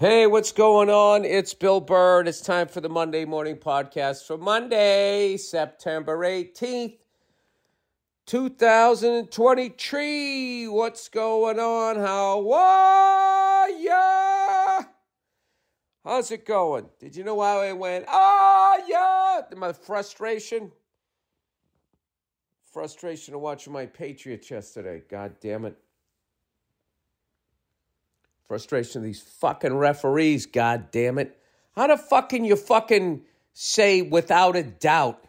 Hey, what's going on? It's Bill Burr. It's time for the Monday morning podcast for Monday, September 18th, 2023. What's going on? How are ya? How's it going? Did you know how I went? Ah, yeah. My frustration. Frustration of watching my Patriots yesterday. God damn it. Frustration of these fucking referees, god damn it. How the fuck can you fucking say without a doubt,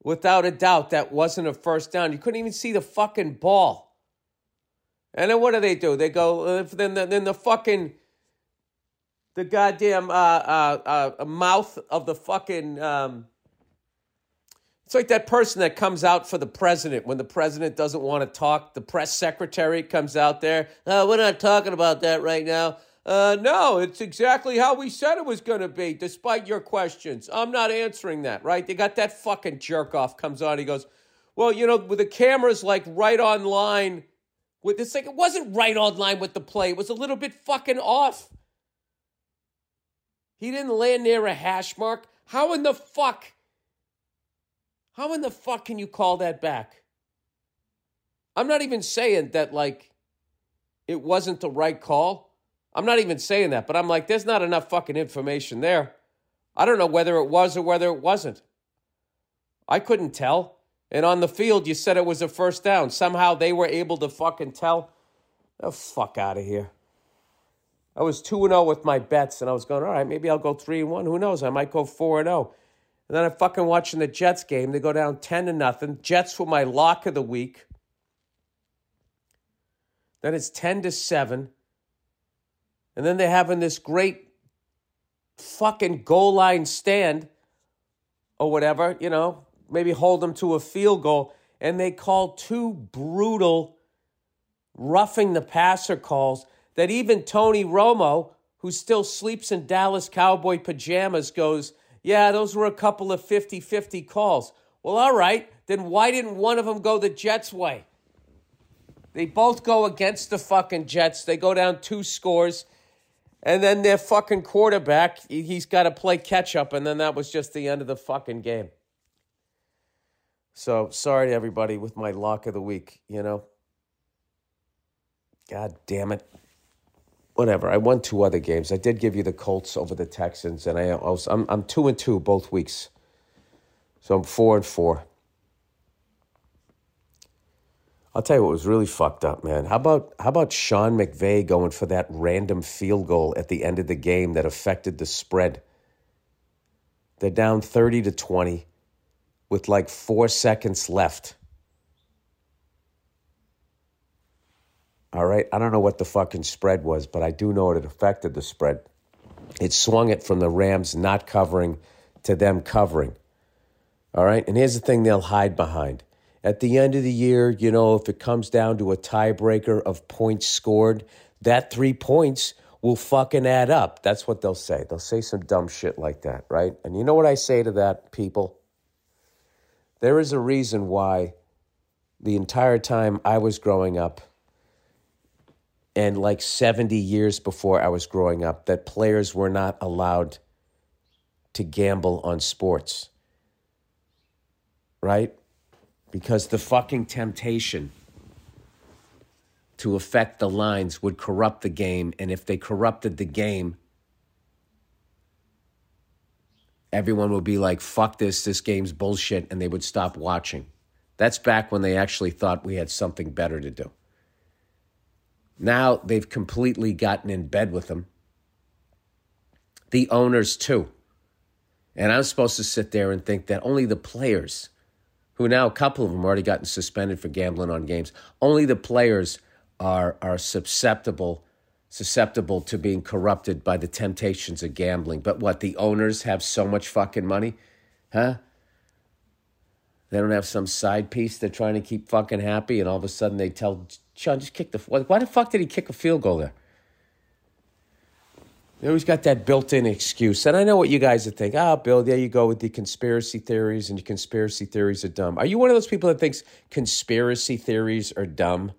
without a doubt, that wasn't a first down? You couldn't even see the fucking ball. And then what do they do? They go, uh, then the, then the fucking, the goddamn uh, uh, uh, mouth of the fucking, um, it's like that person that comes out for the president when the president doesn't want to talk. The press secretary comes out there. Uh, we're not talking about that right now. Uh, no, it's exactly how we said it was going to be, despite your questions. I'm not answering that, right? They got that fucking jerk off comes on. He goes, well, you know, with the cameras like right on line with this, like it wasn't right on line with the play. It was a little bit fucking off. He didn't land near a hash mark. How in the fuck? How in the fuck can you call that back? I'm not even saying that, like, it wasn't the right call. I'm not even saying that, but I'm like, there's not enough fucking information there. I don't know whether it was or whether it wasn't. I couldn't tell. And on the field, you said it was a first down. Somehow they were able to fucking tell. The fuck out of here. I was 2 0 with my bets, and I was going, all right, maybe I'll go 3 1. Who knows? I might go 4 0. And then I'm fucking watching the Jets game. They go down 10 to nothing. Jets were my lock of the week. Then it's 10 to 7. And then they're having this great fucking goal line stand or whatever, you know, maybe hold them to a field goal. And they call two brutal roughing the passer calls that even Tony Romo, who still sleeps in Dallas Cowboy pajamas, goes, yeah, those were a couple of 50 50 calls. Well, all right, then why didn't one of them go the Jets' way? They both go against the fucking Jets. They go down two scores. And then their fucking quarterback, he's got to play catch up. And then that was just the end of the fucking game. So sorry everybody with my lock of the week, you know. God damn it whatever. I won two other games. I did give you the Colts over the Texans, and I, I was, I'm I'm two and two both weeks, so I'm four and four. I'll tell you what was really fucked up, man. How about how about Sean McVay going for that random field goal at the end of the game that affected the spread? They're down thirty to twenty, with like four seconds left. All right. I don't know what the fucking spread was, but I do know it affected the spread. It swung it from the Rams not covering to them covering. All right. And here's the thing they'll hide behind. At the end of the year, you know, if it comes down to a tiebreaker of points scored, that three points will fucking add up. That's what they'll say. They'll say some dumb shit like that, right? And you know what I say to that, people? There is a reason why the entire time I was growing up, and like 70 years before I was growing up that players were not allowed to gamble on sports. Right? Because the fucking temptation to affect the lines would corrupt the game. And if they corrupted the game, everyone would be like, fuck this, this game's bullshit, and they would stop watching. That's back when they actually thought we had something better to do. Now they've completely gotten in bed with them. The owners, too. And I'm supposed to sit there and think that only the players, who now a couple of them already gotten suspended for gambling on games, only the players are, are susceptible susceptible to being corrupted by the temptations of gambling. But what, the owners have so much fucking money? Huh? They don't have some side piece they're trying to keep fucking happy, and all of a sudden they tell Sean, just kick the. Why the fuck did he kick a field goal there? They always got that built in excuse. And I know what you guys would think. Ah, oh, Bill, there you go with the conspiracy theories, and your conspiracy theories are dumb. Are you one of those people that thinks conspiracy theories are dumb?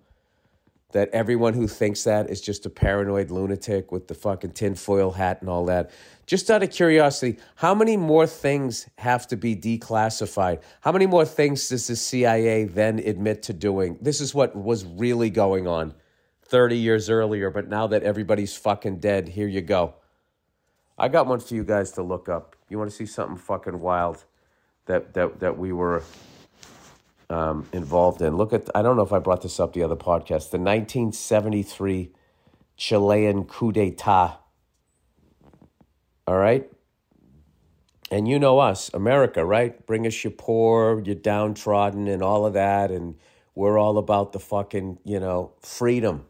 That everyone who thinks that is just a paranoid lunatic with the fucking tinfoil hat and all that. Just out of curiosity, how many more things have to be declassified? How many more things does the CIA then admit to doing? This is what was really going on 30 years earlier, but now that everybody's fucking dead, here you go. I got one for you guys to look up. You want to see something fucking wild that that that we were um, involved in. Look at, I don't know if I brought this up the other podcast, the 1973 Chilean coup d'etat. All right? And you know us, America, right? Bring us your poor, your downtrodden, and all of that. And we're all about the fucking, you know, freedom.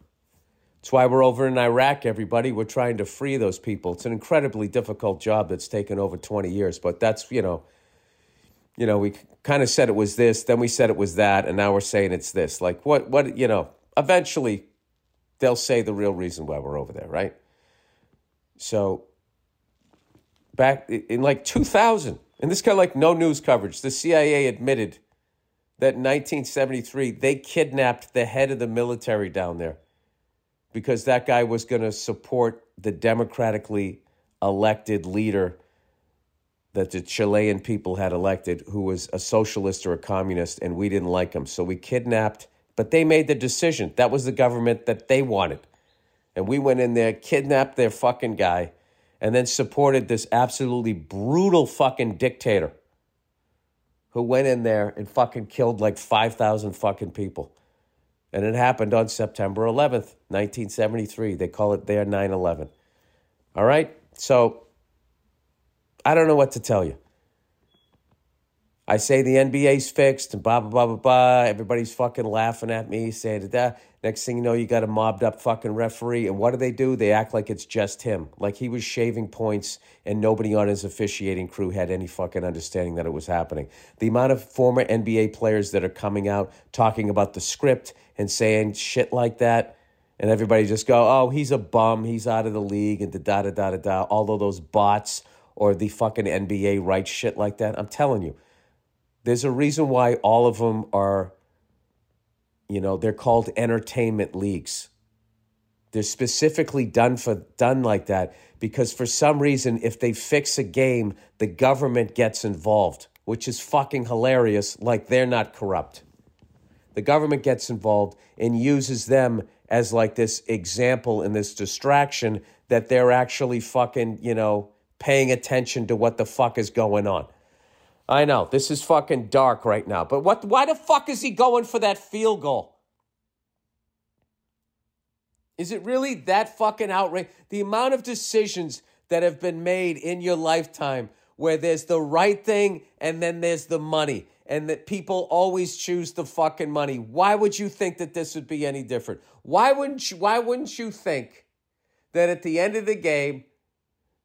That's why we're over in Iraq, everybody. We're trying to free those people. It's an incredibly difficult job that's taken over 20 years, but that's, you know, you know, we kind of said it was this, then we said it was that, and now we're saying it's this. Like, what, what, you know, eventually they'll say the real reason why we're over there, right? So, back in like 2000, and this kind of like no news coverage, the CIA admitted that in 1973 they kidnapped the head of the military down there because that guy was going to support the democratically elected leader that the Chilean people had elected who was a socialist or a communist, and we didn't like him. So we kidnapped, but they made the decision. That was the government that they wanted. And we went in there, kidnapped their fucking guy, and then supported this absolutely brutal fucking dictator who went in there and fucking killed like 5,000 fucking people. And it happened on September 11th, 1973. They call it their 9 11. All right? So I don't know what to tell you. I say the NBA's fixed and blah, blah, blah, blah, blah. Everybody's fucking laughing at me, saying that. Next thing you know, you got a mobbed up fucking referee. And what do they do? They act like it's just him. Like he was shaving points and nobody on his officiating crew had any fucking understanding that it was happening. The amount of former NBA players that are coming out talking about the script and saying shit like that. And everybody just go, oh, he's a bum. He's out of the league and da da da da da. Although those bots or the fucking NBA writes shit like that. I'm telling you, there's a reason why all of them are, you know, they're called entertainment leagues. They're specifically done for done like that because for some reason, if they fix a game, the government gets involved, which is fucking hilarious. Like they're not corrupt. The government gets involved and uses them as like this example and this distraction that they're actually fucking, you know, paying attention to what the fuck is going on. I know this is fucking dark right now, but what? Why the fuck is he going for that field goal? Is it really that fucking outrageous? The amount of decisions that have been made in your lifetime where there's the right thing and then there's the money, and that people always choose the fucking money. Why would you think that this would be any different? Why wouldn't you? Why wouldn't you think that at the end of the game?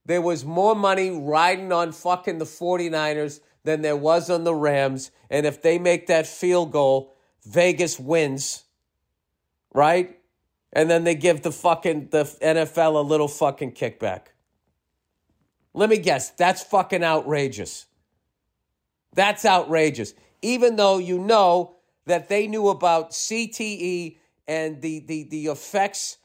There was more money riding on fucking the 49ers than there was on the Rams. And if they make that field goal, Vegas wins, right? And then they give the fucking the NFL a little fucking kickback. Let me guess, that's fucking outrageous. That's outrageous. Even though you know that they knew about CTE and the the the effects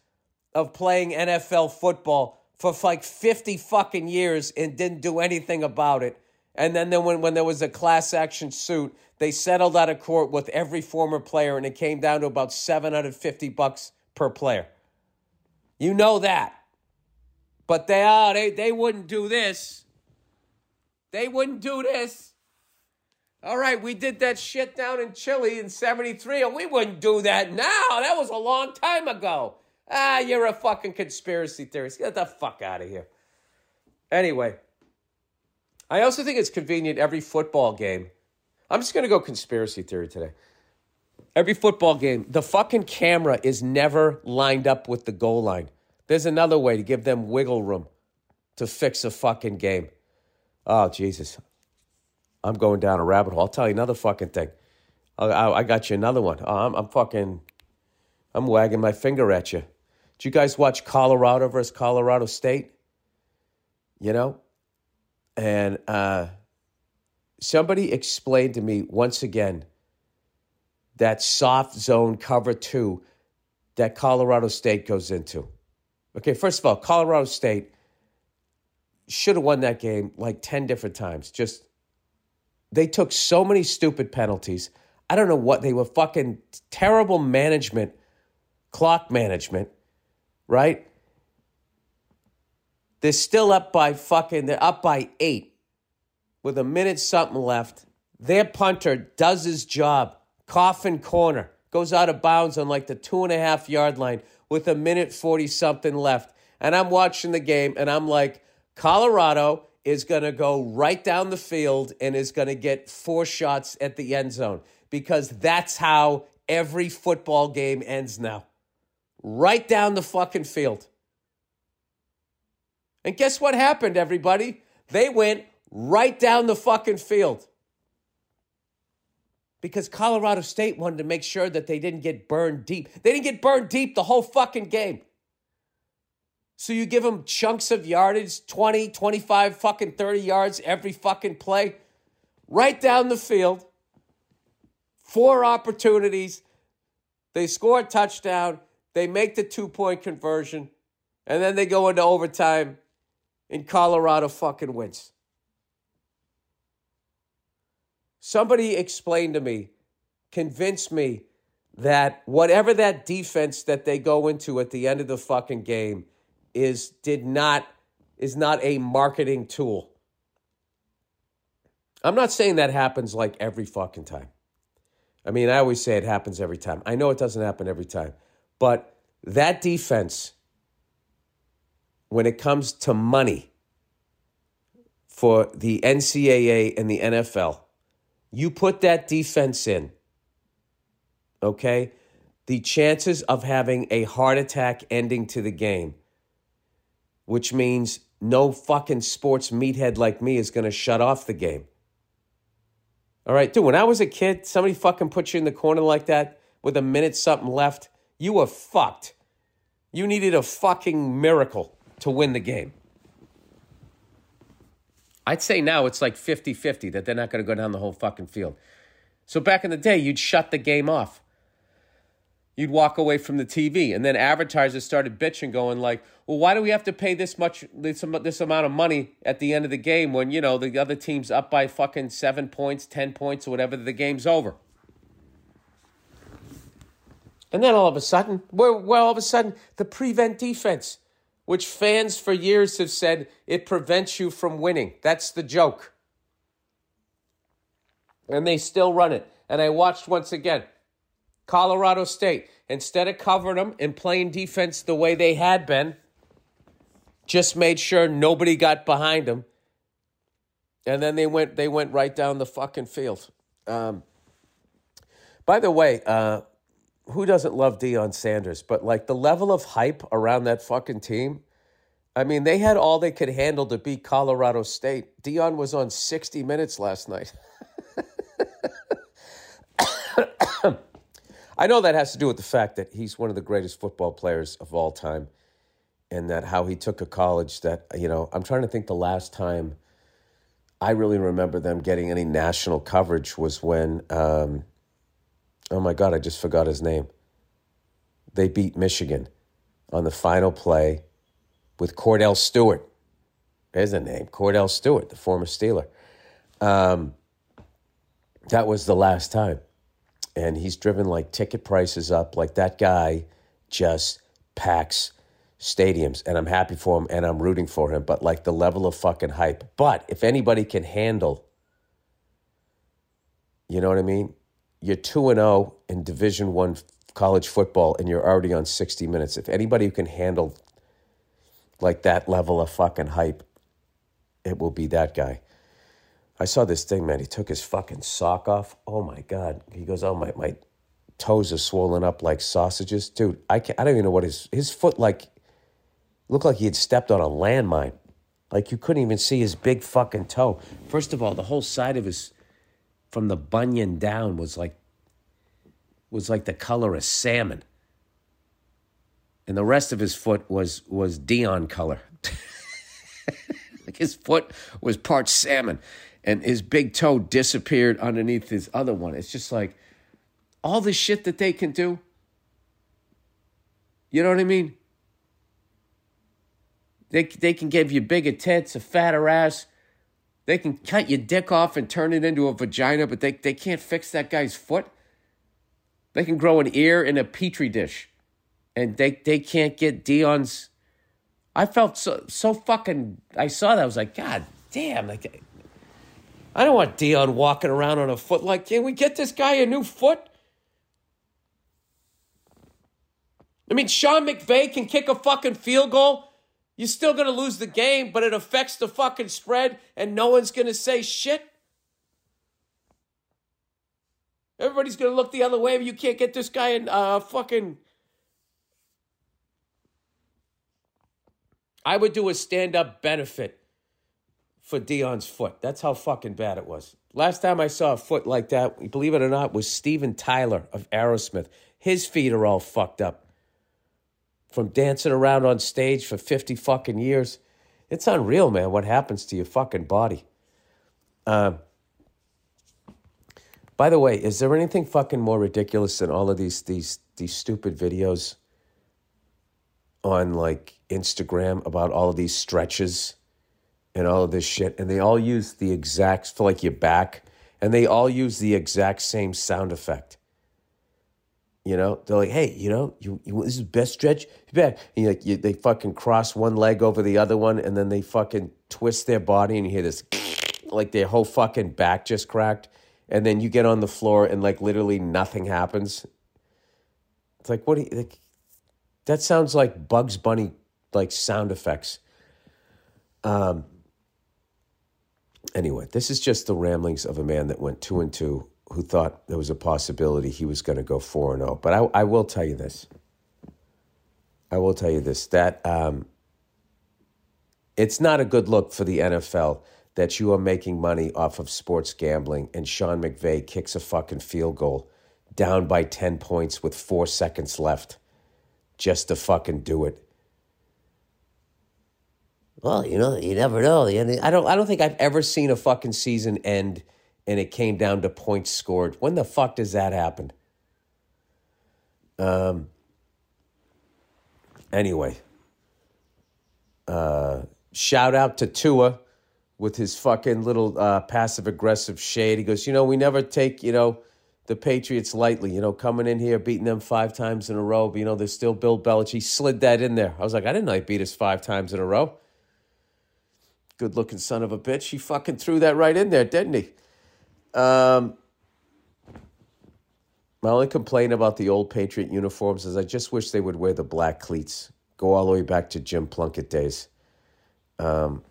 of playing NFL football for like 50 fucking years and didn't do anything about it. And then, then when, when there was a class action suit, they settled out of court with every former player and it came down to about 750 bucks per player. You know that. But they are, they, they wouldn't do this. They wouldn't do this. All right, we did that shit down in Chile in 73, and we wouldn't do that now. That was a long time ago. Ah, you're a fucking conspiracy theorist. Get the fuck out of here. Anyway, I also think it's convenient every football game. I'm just going to go conspiracy theory today. Every football game, the fucking camera is never lined up with the goal line. There's another way to give them wiggle room to fix a fucking game. Oh, Jesus. I'm going down a rabbit hole. I'll tell you another fucking thing. I, I, I got you another one. Oh, I'm, I'm fucking, I'm wagging my finger at you. Did you guys watch Colorado versus Colorado State? You know? And uh, somebody explained to me once again that soft zone cover two that Colorado State goes into. Okay, first of all, Colorado State should have won that game like 10 different times. Just, they took so many stupid penalties. I don't know what they were fucking terrible management, clock management, right? They're still up by fucking, they're up by eight with a minute something left. Their punter does his job, coffin corner, goes out of bounds on like the two and a half yard line with a minute 40 something left. And I'm watching the game and I'm like, Colorado is going to go right down the field and is going to get four shots at the end zone because that's how every football game ends now. Right down the fucking field. And guess what happened, everybody? They went right down the fucking field. Because Colorado State wanted to make sure that they didn't get burned deep. They didn't get burned deep the whole fucking game. So you give them chunks of yardage, 20, 25, fucking 30 yards every fucking play, right down the field. Four opportunities. They score a touchdown. They make the two point conversion. And then they go into overtime and Colorado fucking wins. Somebody explain to me, convince me that whatever that defense that they go into at the end of the fucking game is did not is not a marketing tool. I'm not saying that happens like every fucking time. I mean, I always say it happens every time. I know it doesn't happen every time. But that defense when it comes to money for the NCAA and the NFL, you put that defense in, okay? The chances of having a heart attack ending to the game, which means no fucking sports meathead like me is going to shut off the game. All right, dude, when I was a kid, somebody fucking put you in the corner like that with a minute something left, you were fucked. You needed a fucking miracle to win the game. I'd say now it's like 50 50 that they're not going to go down the whole fucking field. So back in the day, you'd shut the game off. You'd walk away from the TV, and then advertisers started bitching, going like, "Well, why do we have to pay this much, this, this amount of money at the end of the game when you know the other team's up by fucking seven points, ten points, or whatever? The game's over." And then all of a sudden, well, well all of a sudden, the prevent defense which fans for years have said it prevents you from winning. That's the joke. And they still run it. And I watched once again Colorado State, instead of covering them and playing defense the way they had been, just made sure nobody got behind them. And then they went they went right down the fucking field. Um, by the way, uh, who doesn't love Deion Sanders? But like the level of hype around that fucking team, I mean, they had all they could handle to beat Colorado State. Deion was on 60 Minutes last night. I know that has to do with the fact that he's one of the greatest football players of all time and that how he took a college that, you know, I'm trying to think the last time I really remember them getting any national coverage was when um, oh my God, I just forgot his name. They beat Michigan on the final play with Cordell Stewart. There's a name, Cordell Stewart, the former Steeler. Um, that was the last time. And he's driven like ticket prices up. Like that guy just packs stadiums. And I'm happy for him and I'm rooting for him. But like the level of fucking hype. But if anybody can handle, you know what I mean? You're 2 and 0 in division 1 college football and you're already on 60 minutes. If anybody who can handle like that level of fucking hype it will be that guy. I saw this thing man. He took his fucking sock off. Oh my god. He goes oh my my toes are swollen up like sausages. Dude i can't, i don't even know what his his foot like looked like he had stepped on a landmine. Like you couldn't even see his big fucking toe. First of all the whole side of his from the bunion down was like was like the color of salmon. And the rest of his foot was was Deion color. like his foot was part salmon and his big toe disappeared underneath his other one. It's just like all the shit that they can do. You know what I mean? They, they can give you bigger tits, a fatter ass. They can cut your dick off and turn it into a vagina, but they, they can't fix that guy's foot. They can grow an ear in a petri dish. And they, they can't get Deion's. I felt so so fucking. I saw that. I was like, God damn! Like, I don't want Deion walking around on a foot. Like, can we get this guy a new foot? I mean, Sean McVay can kick a fucking field goal. You're still going to lose the game, but it affects the fucking spread, and no one's going to say shit. Everybody's going to look the other way you can't get this guy in uh, fucking. I would do a stand up benefit for Deion's foot. That's how fucking bad it was. Last time I saw a foot like that, believe it or not, was Steven Tyler of Aerosmith. His feet are all fucked up from dancing around on stage for 50 fucking years. It's unreal, man, what happens to your fucking body. Um, by the way, is there anything fucking more ridiculous than all of these these these stupid videos on like Instagram about all of these stretches and all of this shit? And they all use the exact for like your back, and they all use the exact same sound effect. You know, they're like, hey, you know, you, you this is best stretch. And you like you, they fucking cross one leg over the other one, and then they fucking twist their body, and you hear this, like their whole fucking back just cracked, and then you get on the floor, and like literally nothing happens. It's like what? Do you, like, that sounds like Bugs Bunny like sound effects. Um. Anyway, this is just the ramblings of a man that went two and two who thought there was a possibility he was going to go 4 and 0. But I, I will tell you this. I will tell you this that um, it's not a good look for the NFL that you are making money off of sports gambling and Sean McVay kicks a fucking field goal down by 10 points with four seconds left just to fucking do it. Well, you know, you never know. I don't, I don't think I've ever seen a fucking season end – and it came down to points scored. When the fuck does that happen? Um. Anyway, uh, shout out to Tua with his fucking little uh, passive aggressive shade. He goes, you know, we never take you know the Patriots lightly. You know, coming in here beating them five times in a row. But, you know, there's still Bill Belichick. He slid that in there. I was like, I didn't know he beat us five times in a row. Good looking son of a bitch. He fucking threw that right in there, didn't he? Um, my only complaint about the old Patriot uniforms is I just wish they would wear the black cleats. Go all the way back to Jim Plunkett days. Um,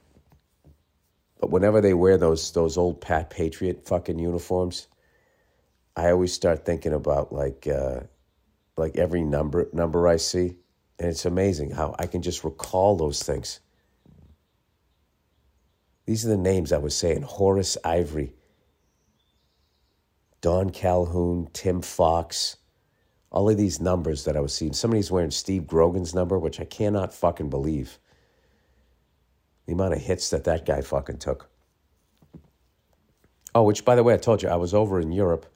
but whenever they wear those those old Pat Patriot fucking uniforms, I always start thinking about like uh, like every number number I see, and it's amazing how I can just recall those things. These are the names I was saying: Horace Ivory, Don Calhoun, Tim Fox, all of these numbers that I was seeing. Somebody's wearing Steve Grogan's number, which I cannot fucking believe. The amount of hits that that guy fucking took. Oh, which by the way, I told you I was over in Europe,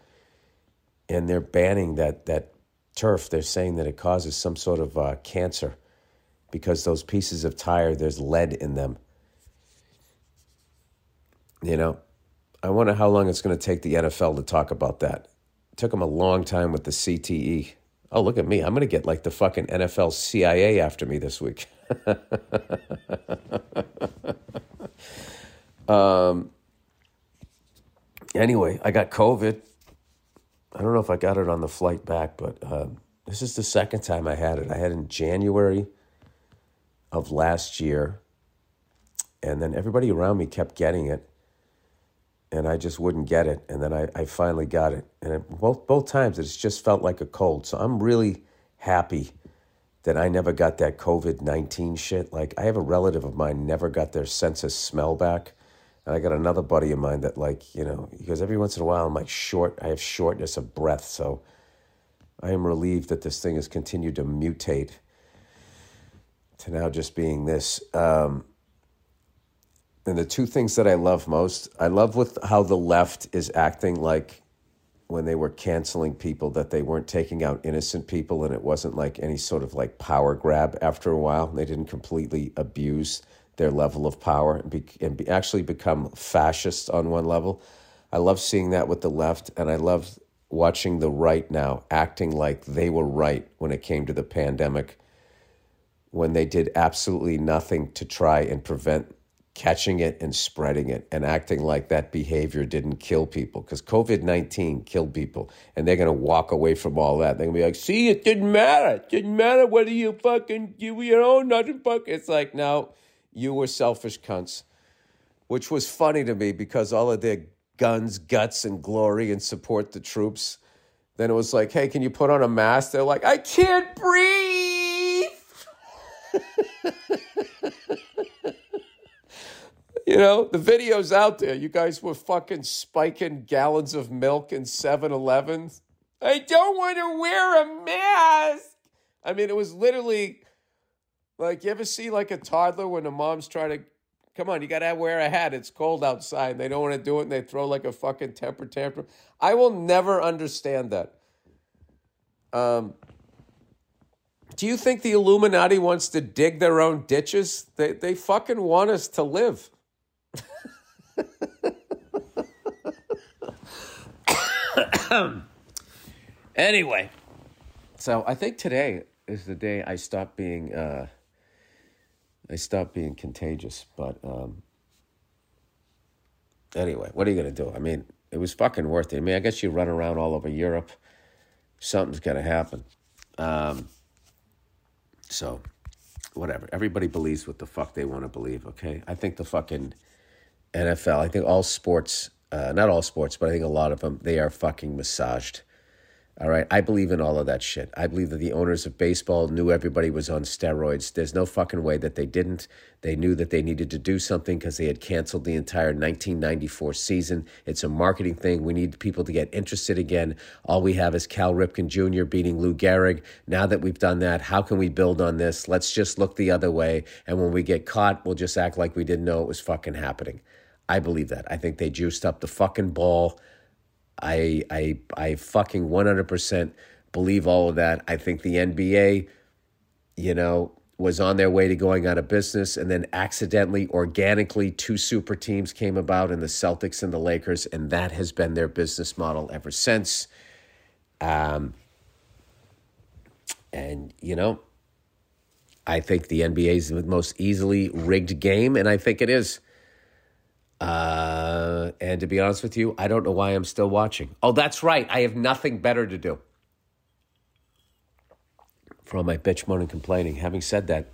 and they're banning that that turf. They're saying that it causes some sort of uh, cancer because those pieces of tire there's lead in them. You know, I wonder how long it's going to take the NFL to talk about that. It took them a long time with the CTE. Oh, look at me. I'm going to get like the fucking NFL CIA after me this week. um, anyway, I got COVID. I don't know if I got it on the flight back, but um, this is the second time I had it. I had it in January of last year, and then everybody around me kept getting it and I just wouldn't get it. And then I, I finally got it. And it, both, both times it's just felt like a cold. So I'm really happy that I never got that COVID 19 shit. Like, I have a relative of mine never got their sense of smell back. And I got another buddy of mine that, like, you know, because every once in a while I'm like short, I have shortness of breath. So I am relieved that this thing has continued to mutate to now just being this. Um, and the two things that I love most, I love with how the left is acting like when they were canceling people that they weren't taking out innocent people and it wasn't like any sort of like power grab after a while. They didn't completely abuse their level of power and, be, and be, actually become fascists on one level. I love seeing that with the left, and I love watching the right now acting like they were right when it came to the pandemic, when they did absolutely nothing to try and prevent catching it and spreading it and acting like that behavior didn't kill people because COVID 19 killed people and they're going to walk away from all that. They're going to be like, see, it didn't matter. It didn't matter whether you fucking, you, you know, nothing fuck. It's like, no, you were selfish cunts, which was funny to me because all of their guns, guts, and glory and support the troops. Then it was like, hey, can you put on a mask? They're like, I can't breathe. you know, the video's out there. You guys were fucking spiking gallons of milk in 7 Elevens. I don't want to wear a mask. I mean, it was literally like, you ever see like a toddler when the mom's trying to, come on, you got to wear a hat. It's cold outside. They don't want to do it and they throw like a fucking temper tantrum. I will never understand that. Um, do you think the Illuminati wants to dig their own ditches? They, they fucking want us to live. anyway, so I think today is the day I stop being. Uh, I stopped being contagious. But um, anyway, what are you to do? I mean, it was fucking worth it. I mean, I guess you run around all over Europe, something's to happen. Um, so, whatever. Everybody believes what the fuck they want to believe, okay? I think the fucking NFL, I think all sports, uh, not all sports, but I think a lot of them, they are fucking massaged all right. I believe in all of that shit. I believe that the owners of baseball knew everybody was on steroids. There's no fucking way that they didn't. They knew that they needed to do something because they had canceled the entire 1994 season. It's a marketing thing. We need people to get interested again. All we have is Cal Ripken Jr. beating Lou Gehrig. Now that we've done that, how can we build on this? Let's just look the other way. And when we get caught, we'll just act like we didn't know it was fucking happening. I believe that. I think they juiced up the fucking ball. I I I fucking 100% believe all of that. I think the NBA, you know, was on their way to going out of business and then accidentally organically two super teams came about in the Celtics and the Lakers and that has been their business model ever since. Um and you know, I think the NBA is the most easily rigged game and I think it is. Uh, and to be honest with you, I don't know why I'm still watching. Oh, that's right. I have nothing better to do. For all my bitch, moaning, complaining. Having said that,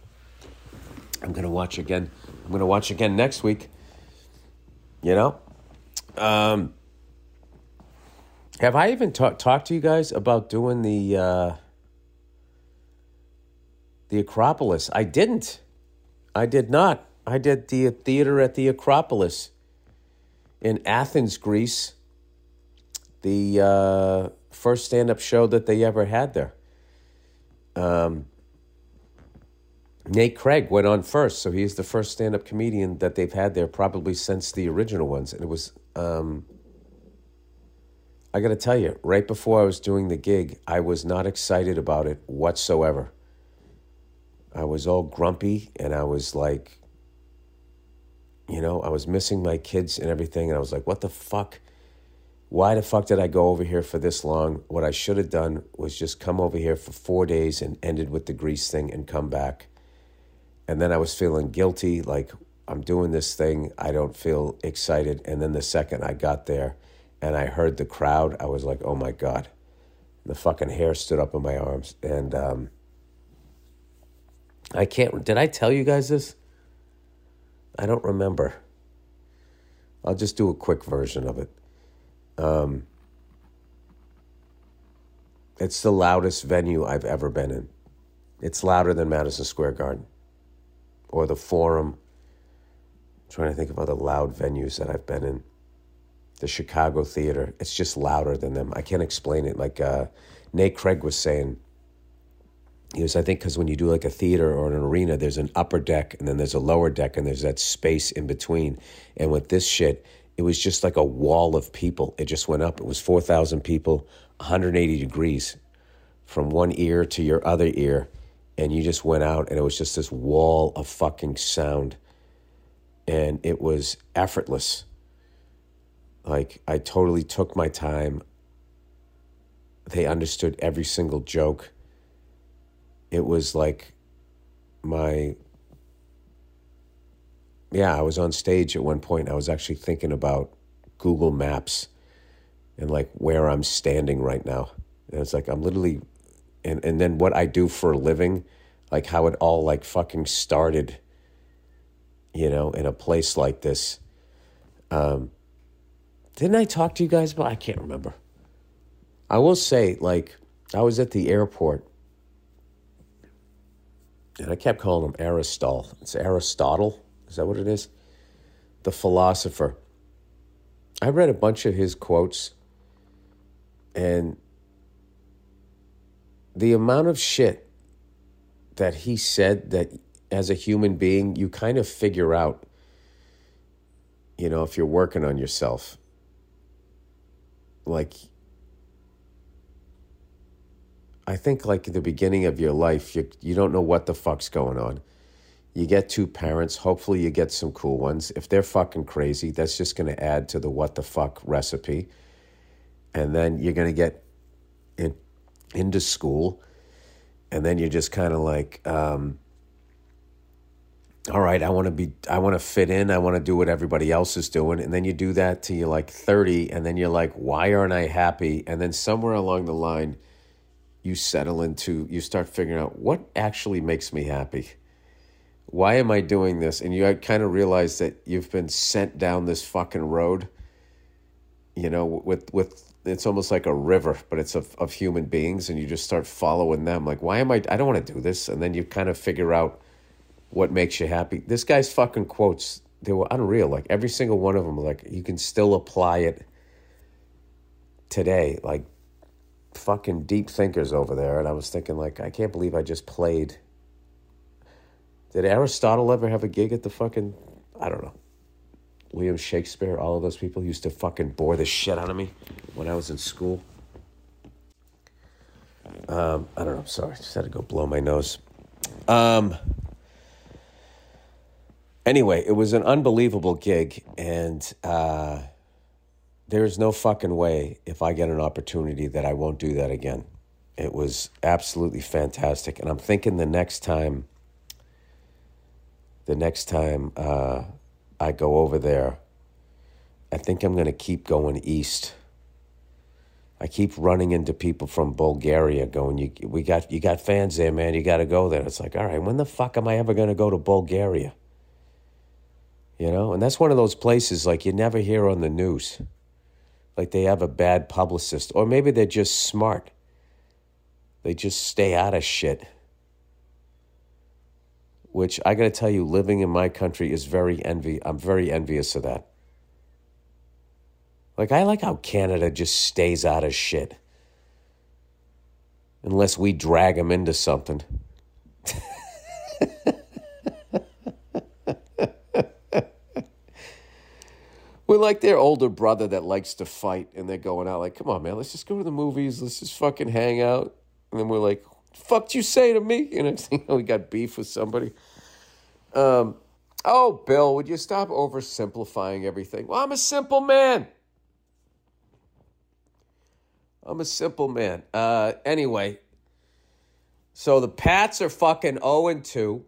I'm to watch again. I'm to watch again next week. You know? Um, have I even ta- talked to you guys about doing the uh, the Acropolis? I didn't. I did not. I did the theater at the Acropolis in Athens, Greece, the uh, first stand up show that they ever had there. Um, Nate Craig went on first, so he's the first stand up comedian that they've had there probably since the original ones. And it was, um, I got to tell you, right before I was doing the gig, I was not excited about it whatsoever. I was all grumpy and I was like, you know, I was missing my kids and everything. And I was like, what the fuck? Why the fuck did I go over here for this long? What I should have done was just come over here for four days and ended with the Greece thing and come back. And then I was feeling guilty, like I'm doing this thing. I don't feel excited. And then the second I got there and I heard the crowd, I was like, oh my God. The fucking hair stood up in my arms. And um, I can't, did I tell you guys this? I don't remember. I'll just do a quick version of it. Um, it's the loudest venue I've ever been in. It's louder than Madison Square Garden or the Forum. I'm trying to think of other loud venues that I've been in. The Chicago Theater. It's just louder than them. I can't explain it. Like uh, Nate Craig was saying, he was, I think, because when you do like a theater or an arena, there's an upper deck and then there's a lower deck and there's that space in between. And with this shit, it was just like a wall of people. It just went up. It was 4,000 people, 180 degrees from one ear to your other ear. And you just went out, and it was just this wall of fucking sound. And it was effortless. Like, I totally took my time. They understood every single joke. It was like my yeah, I was on stage at one point. I was actually thinking about Google Maps and like where I'm standing right now. And it's like I'm literally, and and then what I do for a living, like how it all like fucking started. You know, in a place like this. Um, didn't I talk to you guys about? I can't remember. I will say, like, I was at the airport, and I kept calling him Aristotle. It's Aristotle is that what it is? The philosopher. I read a bunch of his quotes, and the amount of shit that he said that as a human being, you kind of figure out, you know, if you're working on yourself. Like, I think like the beginning of your life, you, you don't know what the fuck's going on. You get two parents. Hopefully, you get some cool ones. If they're fucking crazy, that's just going to add to the what the fuck recipe. And then you're going to get in, into school. And then you're just kind of like, um, all right, I want to be, I want to fit in. I want to do what everybody else is doing. And then you do that till you're like 30. And then you're like, why aren't I happy? And then somewhere along the line, you settle into, you start figuring out what actually makes me happy why am I doing this? And you kind of realize that you've been sent down this fucking road, you know, with, with, it's almost like a river, but it's of, of human beings, and you just start following them. Like, why am I, I don't want to do this. And then you kind of figure out what makes you happy. This guy's fucking quotes, they were unreal. Like, every single one of them, like, you can still apply it today. Like, fucking deep thinkers over there. And I was thinking, like, I can't believe I just played did Aristotle ever have a gig at the fucking? I don't know. William Shakespeare, all of those people used to fucking bore the shit out of me when I was in school. Um, I don't know. I'm Sorry, I just had to go blow my nose. Um, anyway, it was an unbelievable gig, and uh, there is no fucking way if I get an opportunity that I won't do that again. It was absolutely fantastic, and I'm thinking the next time the next time uh, I go over there, I think I'm going to keep going east. I keep running into people from Bulgaria going, you, we got, you got fans there, man. You got to go there. It's like, all right, when the fuck am I ever going to go to Bulgaria? You know, and that's one of those places like you never hear on the news. Like they have a bad publicist, or maybe they're just smart. They just stay out of shit which I got to tell you, living in my country is very envy. I'm very envious of that. Like, I like how Canada just stays out of shit. Unless we drag them into something. We're like their older brother that likes to fight, and they're going out like, come on, man, let's just go to the movies, let's just fucking hang out. And then we're like, fuck you say to me? You know, we got beef with somebody. Um, oh, Bill, would you stop oversimplifying everything? Well, I'm a simple man. I'm a simple man. Uh, anyway, so the Pats are fucking 0 and 2.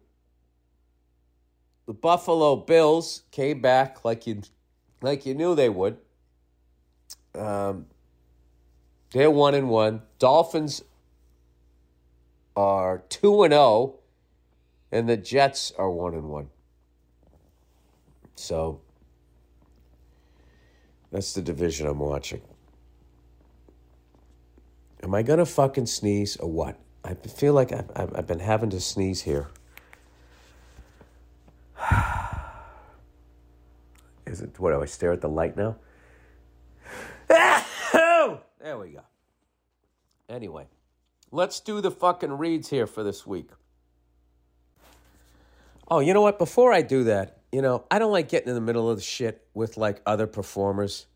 The Buffalo Bills came back like you like you knew they would. Um, they're 1 and 1. Dolphins are 2 and 0 and the Jets are 1 and 1. So that's the division I'm watching. Am I to fucking sneeze or what? I feel like I've, I've been having to sneeze here. Is it, what do I stare at the light now? there we go. Anyway. Let's do the fucking reads here for this week. Oh, you know what? Before I do that, you know, I don't like getting in the middle of the shit with like other performers,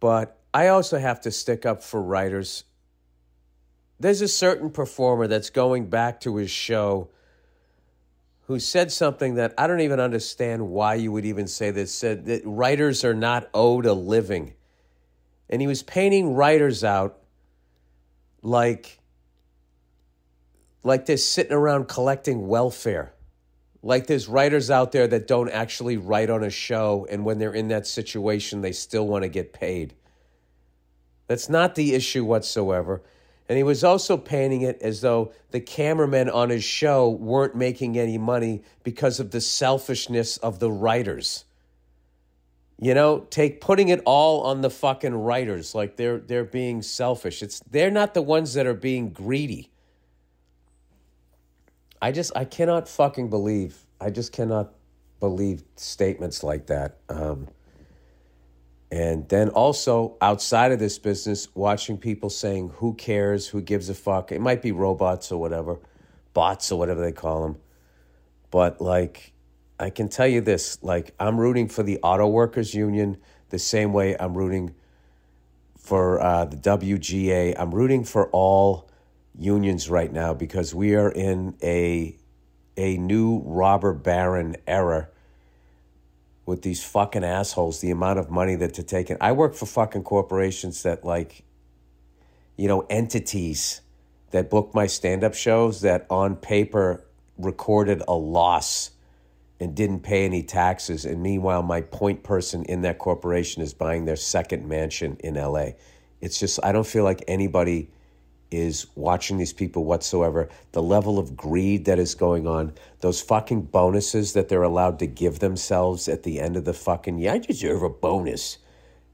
but I also have to stick up for writers. There's a certain performer that's going back to his show who said something that I don't even understand why you would even say this said that writers are not owed a living. And he was painting writers out like like they're sitting around collecting welfare. Like there's writers out there that don't actually write on a show, and when they're in that situation, they still want to get paid. That's not the issue whatsoever. And he was also painting it as though the cameramen on his show weren't making any money because of the selfishness of the writers. You know, take putting it all on the fucking writers like they're they're being selfish. It's they're not the ones that are being greedy. I just I cannot fucking believe. I just cannot believe statements like that. Um, and then also outside of this business, watching people saying, "Who cares? Who gives a fuck?" It might be robots or whatever, bots or whatever they call them, but like, I can tell you this: like, I'm rooting for the auto workers union the same way I'm rooting for uh, the WGA. I'm rooting for all unions right now because we are in a a new robber baron era with these fucking assholes the amount of money that they're taking. I work for fucking corporations that like you know entities that book my stand-up shows that on paper recorded a loss and didn't pay any taxes. And meanwhile my point person in that corporation is buying their second mansion in la it's just i don't feel like anybody is watching these people whatsoever. The level of greed that is going on, those fucking bonuses that they're allowed to give themselves at the end of the fucking year. I deserve a bonus,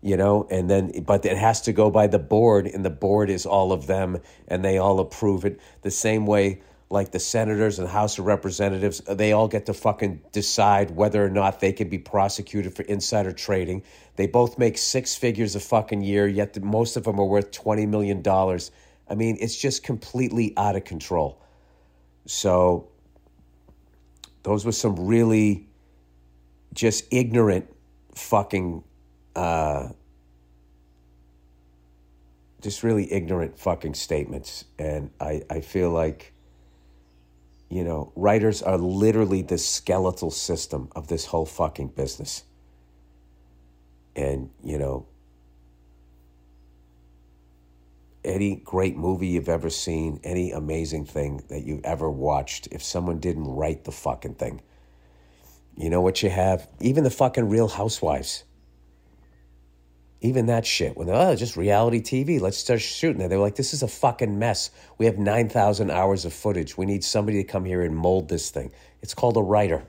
you know, and then, but it has to go by the board, and the board is all of them, and they all approve it the same way. Like the senators and House of Representatives, they all get to fucking decide whether or not they can be prosecuted for insider trading. They both make six figures a fucking year, yet most of them are worth $20 million I mean, it's just completely out of control. So, those were some really just ignorant fucking, uh, just really ignorant fucking statements. And I, I feel like, you know, writers are literally the skeletal system of this whole fucking business. And, you know, any great movie you've ever seen, any amazing thing that you've ever watched, if someone didn't write the fucking thing, you know what you have? Even the fucking Real Housewives. Even that shit. When they're, oh, just reality TV, let's start shooting it. They were like, this is a fucking mess. We have 9,000 hours of footage. We need somebody to come here and mold this thing. It's called a writer.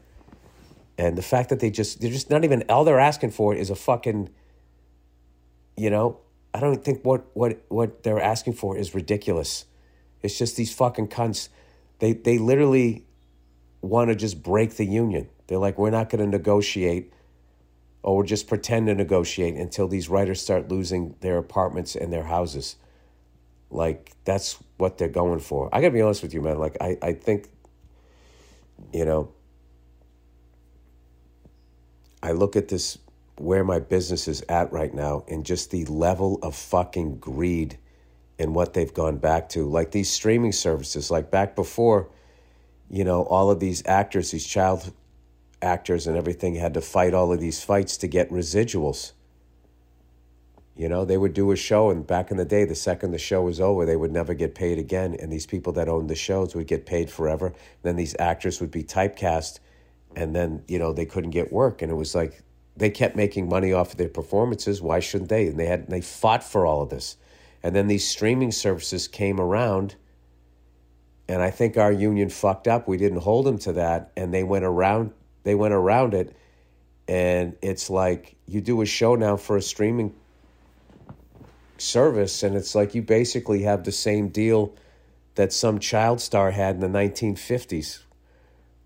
And the fact that they just, they're just not even, all they're asking for is a fucking, you know, I don't think what what what they're asking for is ridiculous. It's just these fucking cunts. They they literally want to just break the union. They're like, we're not going to negotiate, or we'll just pretend to negotiate until these writers start losing their apartments and their houses. Like that's what they're going for. I gotta be honest with you, man. Like I I think, you know, I look at this where my business is at right now and just the level of fucking greed and what they've gone back to. Like these streaming services, like back before, you know, all of these actors, these child actors and everything had to fight all of these fights to get residuals. You know, they would do a show, and back in the day, the second the show was over, they would never get paid again. And these people that owned the shows would get paid forever. Then these actors would be typecast, and then, you know, they couldn't get work. And it was like they kept making money off of their performances. Why shouldn't they? And they had they fought for all of this. And then these streaming services came around, and I think our union fucked up. We didn't hold them to that, and they went around. They went around it, and it's like you do a show now for a streaming service, and it's like you basically have the same deal that some child star had in the 1950s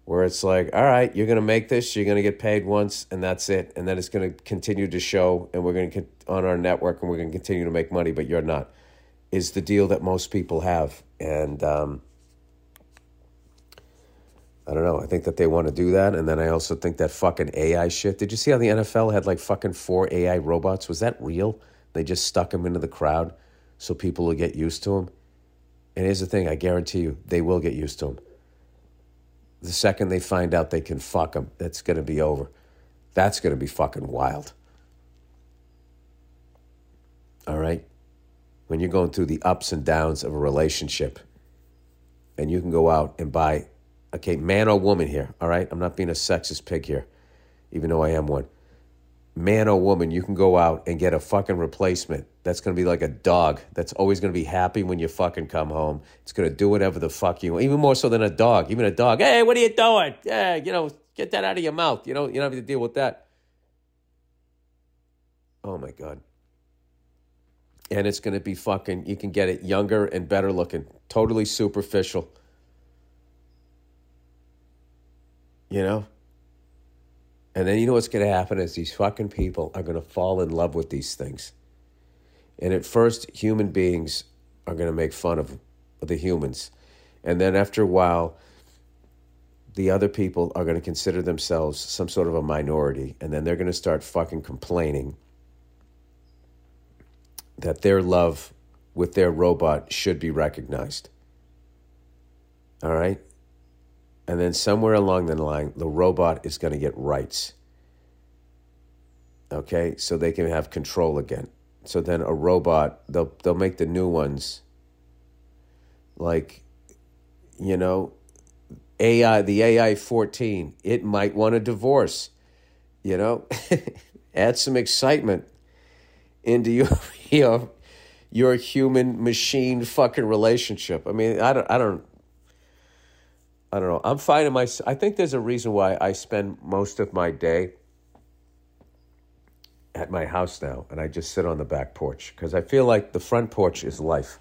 where it's like, all right, you're going to make this, you're going to get paid once, and that's it. And then it's going to continue to show, and we're going to get on our network, and we're going to continue to make money, but you're not, is the deal that most people have. And, um, I don't know. I think that they want to do that. And then I also think that fucking AI shit. Did you see how the NFL had like fucking four AI robots? Was that real? They just stuck them into the crowd so people will get used to them. And here's the thing I guarantee you, they will get used to them. The second they find out they can fuck them, that's going to be over. That's going to be fucking wild. All right? When you're going through the ups and downs of a relationship, and you can go out and buy, okay, man or woman here, all right? I'm not being a sexist pig here, even though I am one. Man or woman, you can go out and get a fucking replacement. That's going to be like a dog that's always going to be happy when you fucking come home. It's going to do whatever the fuck you want, even more so than a dog. Even a dog, hey, what are you doing? Yeah, you know, get that out of your mouth. You know, you don't have to deal with that. Oh my God and it's going to be fucking, you can get it younger and better looking, totally superficial. You know? And then you know what's going to happen is these fucking people are going to fall in love with these things. And at first, human beings are going to make fun of the humans. And then after a while, the other people are going to consider themselves some sort of a minority. And then they're going to start fucking complaining that their love with their robot should be recognized. All right? And then somewhere along the line, the robot is going to get rights. Okay? So they can have control again. So then a robot, they'll, they'll make the new ones like, you know, AI, the AI 14, it might want a divorce, you know? Add some excitement into your your your human machine fucking relationship. I mean, I don't I don't I don't know. I'm finding my I think there's a reason why I spend most of my day at my house now and I just sit on the back porch because I feel like the front porch is life.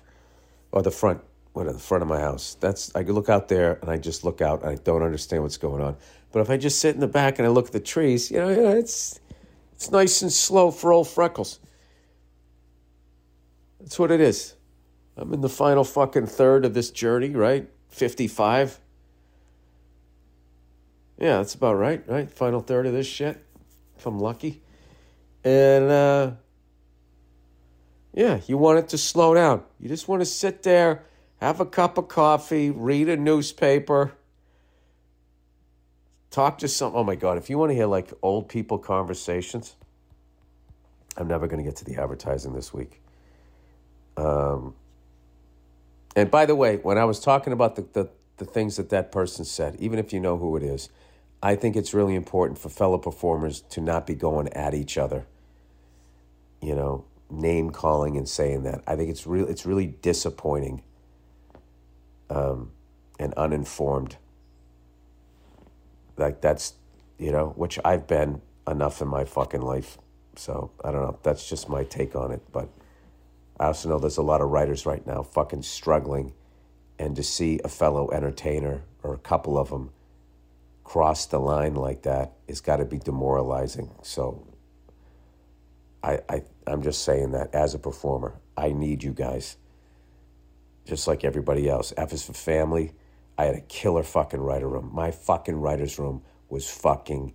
Or the front what the front of my house. That's I look out there and I just look out and I don't understand what's going on. But if I just sit in the back and I look at the trees, you know, it's it's nice and slow for old freckles. That's what it is. I'm in the final fucking third of this journey, right? 55. Yeah, that's about right, right? Final third of this shit, if I'm lucky. And, uh, yeah, you want it to slow down. You just want to sit there, have a cup of coffee, read a newspaper, talk to some. Oh my God, if you want to hear like old people conversations, I'm never going to get to the advertising this week. Um, and by the way, when I was talking about the, the, the things that that person said, even if you know who it is, I think it's really important for fellow performers to not be going at each other. You know, name calling and saying that. I think it's real. It's really disappointing. Um, and uninformed. Like that's, you know, which I've been enough in my fucking life. So I don't know. That's just my take on it, but. I also know there's a lot of writers right now fucking struggling, and to see a fellow entertainer or a couple of them cross the line like that has got to be demoralizing. So I, I, I'm just saying that as a performer, I need you guys, just like everybody else. F is for family. I had a killer fucking writer room. My fucking writer's room was fucking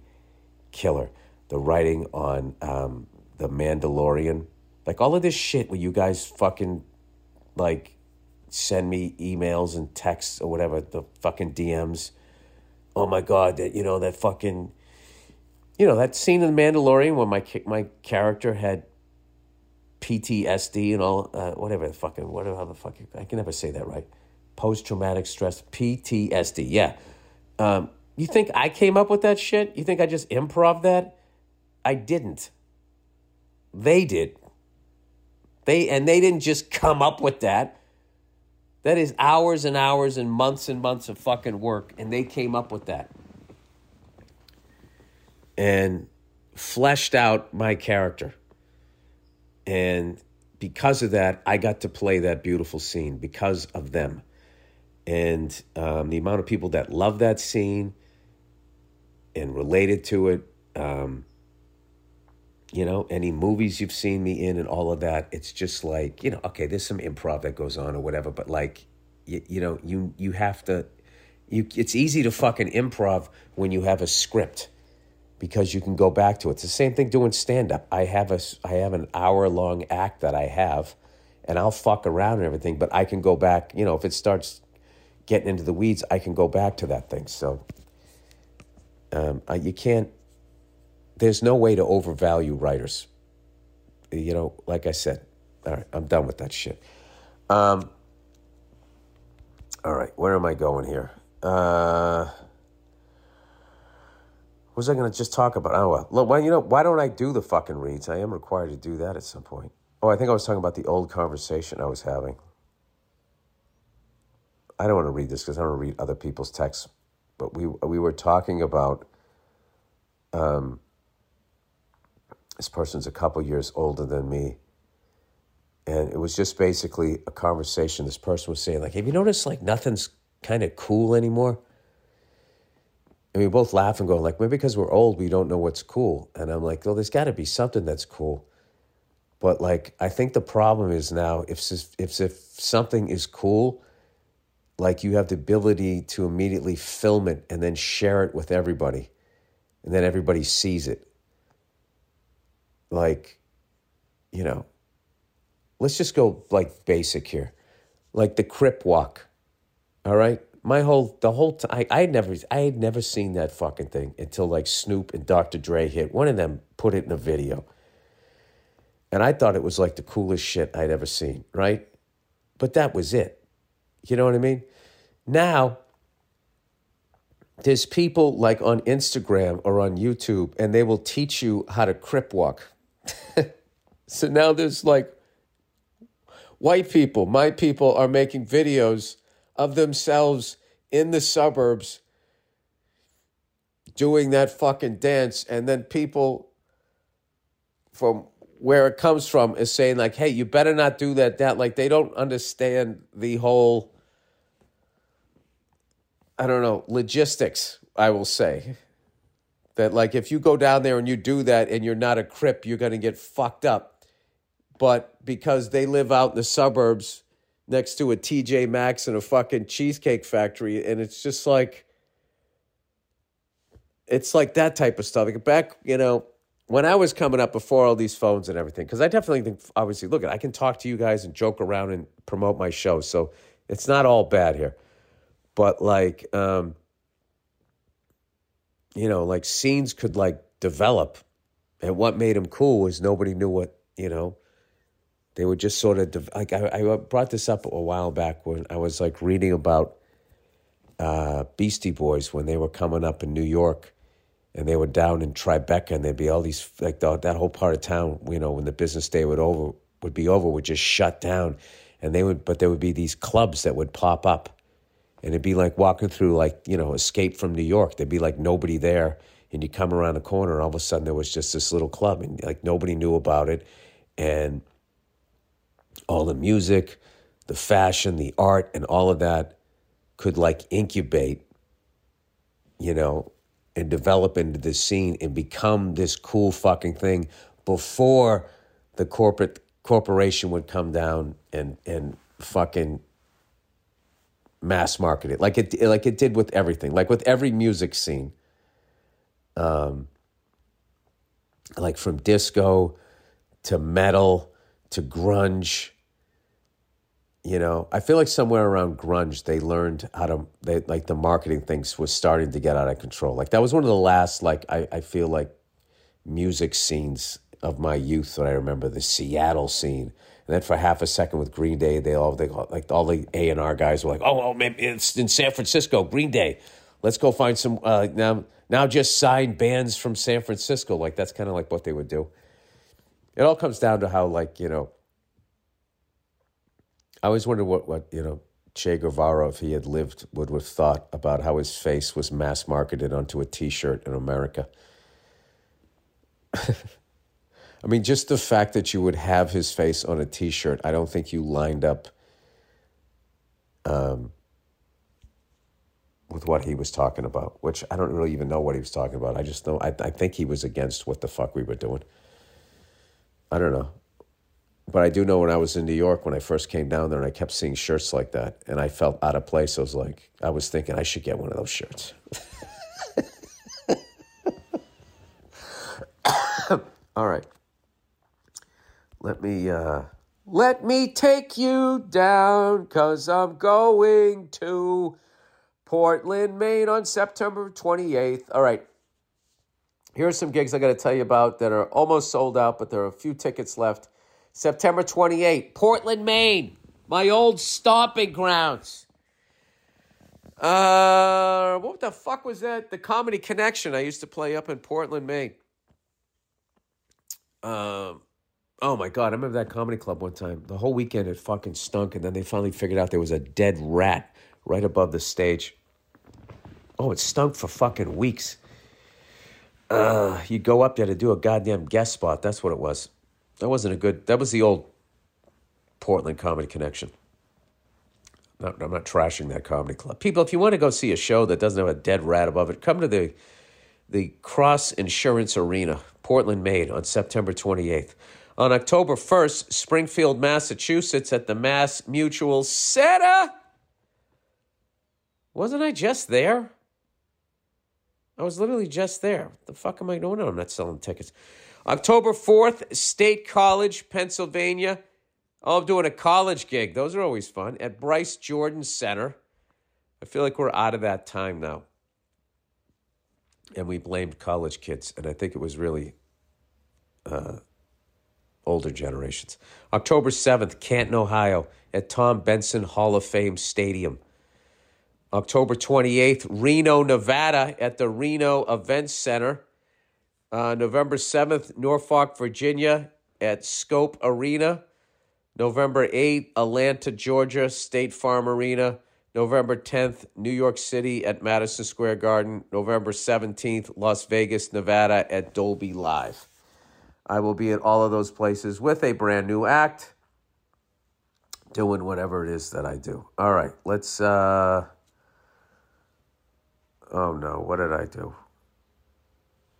killer. The writing on um, The Mandalorian like all of this shit where you guys fucking like send me emails and texts or whatever, the fucking DMs. Oh my God, that, you know, that fucking, you know, that scene in The Mandalorian where my, my character had PTSD and all, uh, whatever the fucking, whatever the fuck, I can never say that right. Post traumatic stress, PTSD, yeah. Um, you think I came up with that shit? You think I just improv that? I didn't. They did. They and they didn't just come up with that. That is hours and hours and months and months of fucking work, and they came up with that. And fleshed out my character. And because of that, I got to play that beautiful scene because of them. And um, the amount of people that love that scene and related to it, um, you know, any movies you've seen me in and all of that, it's just like, you know, okay, there's some improv that goes on or whatever, but like, you, you know, you, you have to, You, it's easy to fucking improv when you have a script because you can go back to it. It's the same thing doing stand up. I have a I have an hour long act that I have, and I'll fuck around and everything, but I can go back. You know, if it starts getting into the weeds, I can go back to that thing. So um, you can't. There's no way to overvalue writers. You know, like I said, all right, I'm done with that shit. Um, all right, where am I going here? Uh, what was I going to just talk about? Oh, well, look, well, you know, why don't I do the fucking reads? I am required to do that at some point. Oh, I think I was talking about the old conversation I was having. I don't want to read this because I don't want to read other people's texts, but we we were talking about um, this person's a couple years older than me, and it was just basically a conversation. This person was saying like, "Have you noticed like nothing's kind of cool anymore?" And we both laugh and go like, "Maybe because we're old, we don't know what's cool." And I'm like, "Well, there's got to be something that's cool." But like, I think the problem is now if if if something is cool like you have the ability to immediately film it and then share it with everybody and then everybody sees it like you know let's just go like basic here. Like the crip walk all right? My whole the whole time I, had never i had never seen that fucking thing until like snoop and dr dre hit. One of them put it in a video. And i thought it was like the coolest shit i'd ever seen right? But that was it. You know what I mean? Now, there's people like on Instagram or on YouTube, and they will teach you how to crip walk. so now there's like white people, my people are making videos of themselves in the suburbs doing that fucking dance, and then people from where it comes from is saying like, "Hey, you better not do that." That like they don't understand the whole I don't know, logistics, I will say. That, like, if you go down there and you do that and you're not a crip, you're to get fucked up. But because they live out in the suburbs next to a TJ Maxx and a fucking cheesecake factory, and it's just like, it's like that type of stuff. Like back, you know, when I was coming up before all these phones and everything, because I definitely think, obviously, look, I can talk to you guys and joke around and promote my show. So it's not all bad here but like um you know like scenes could like develop and what made them cool was nobody knew what you know they were just sort of de- like I, I brought this up a while back when i was like reading about uh, beastie boys when they were coming up in new york and they were down in tribeca and there'd be all these like the, that whole part of town you know when the business day would over would be over would just shut down and they would but there would be these clubs that would pop up and it'd be like walking through like you know escape from new york. There'd be like nobody there and you come around the corner and all of a sudden there was just this little club and like nobody knew about it. And all the music the fashion the art and all of that could like incubate you know and develop into this scene and become this cool fucking thing before the corporate corporation would come down and and fucking mass market it like it like it did with everything like with every music scene. Um like from disco to metal to grunge you know i feel like somewhere around grunge they learned how to they like the marketing things was starting to get out of control. Like that was one of the last like i, I feel like music scenes of my youth that i remember the seattle scene and then for half a second with Green Day, they all they like all the A and R guys were like, "Oh, well, maybe it's in San Francisco, Green Day. Let's go find some uh, now. Now just sign bands from San Francisco. Like that's kind of like what they would do. It all comes down to how like you know. I always wonder what what you know Che Guevara, if he had lived, would have thought about how his face was mass marketed onto a T-shirt in America. I mean, just the fact that you would have his face on a T-shirt, I don't think you lined up um, with what he was talking about. Which I don't really even know what he was talking about. I just know I, I think he was against what the fuck we were doing. I don't know. But I do know when I was in New York when I first came down there and I kept seeing shirts like that and I felt out of place. I was like, I was thinking I should get one of those shirts. All right. Let me uh let me take you down cuz I'm going to Portland, Maine on September 28th. All right. Here are some gigs I got to tell you about that are almost sold out, but there are a few tickets left. September 28th, Portland, Maine, my old stomping grounds. Uh, what the fuck was that? The Comedy Connection. I used to play up in Portland, Maine. Um, oh my god, I remember that comedy club one time. The whole weekend it fucking stunk, and then they finally figured out there was a dead rat right above the stage. Oh, it stunk for fucking weeks. Uh, you go up there to do a goddamn guest spot. That's what it was. That wasn't a good. That was the old Portland Comedy Connection. Not, I'm not trashing that comedy club. People, if you want to go see a show that doesn't have a dead rat above it, come to the the Cross Insurance Arena, Portland, Maine, on September 28th. On October 1st, Springfield, Massachusetts, at the Mass Mutual Center. Wasn't I just there? I was literally just there. What the fuck am I doing? I'm not selling tickets. October 4th, State College, Pennsylvania. Oh, I'm doing a college gig. Those are always fun. At Bryce Jordan Center. I feel like we're out of that time now. And we blamed college kids. And I think it was really uh, older generations. October 7th, Canton, Ohio. At Tom Benson Hall of Fame Stadium. October 28th, Reno, Nevada, at the Reno Events Center. Uh, November 7th, Norfolk, Virginia, at Scope Arena. November 8th, Atlanta, Georgia, State Farm Arena. November 10th, New York City at Madison Square Garden. November 17th, Las Vegas, Nevada at Dolby Live. I will be at all of those places with a brand new act, doing whatever it is that I do. All right, let's. Uh, Oh no, what did I do?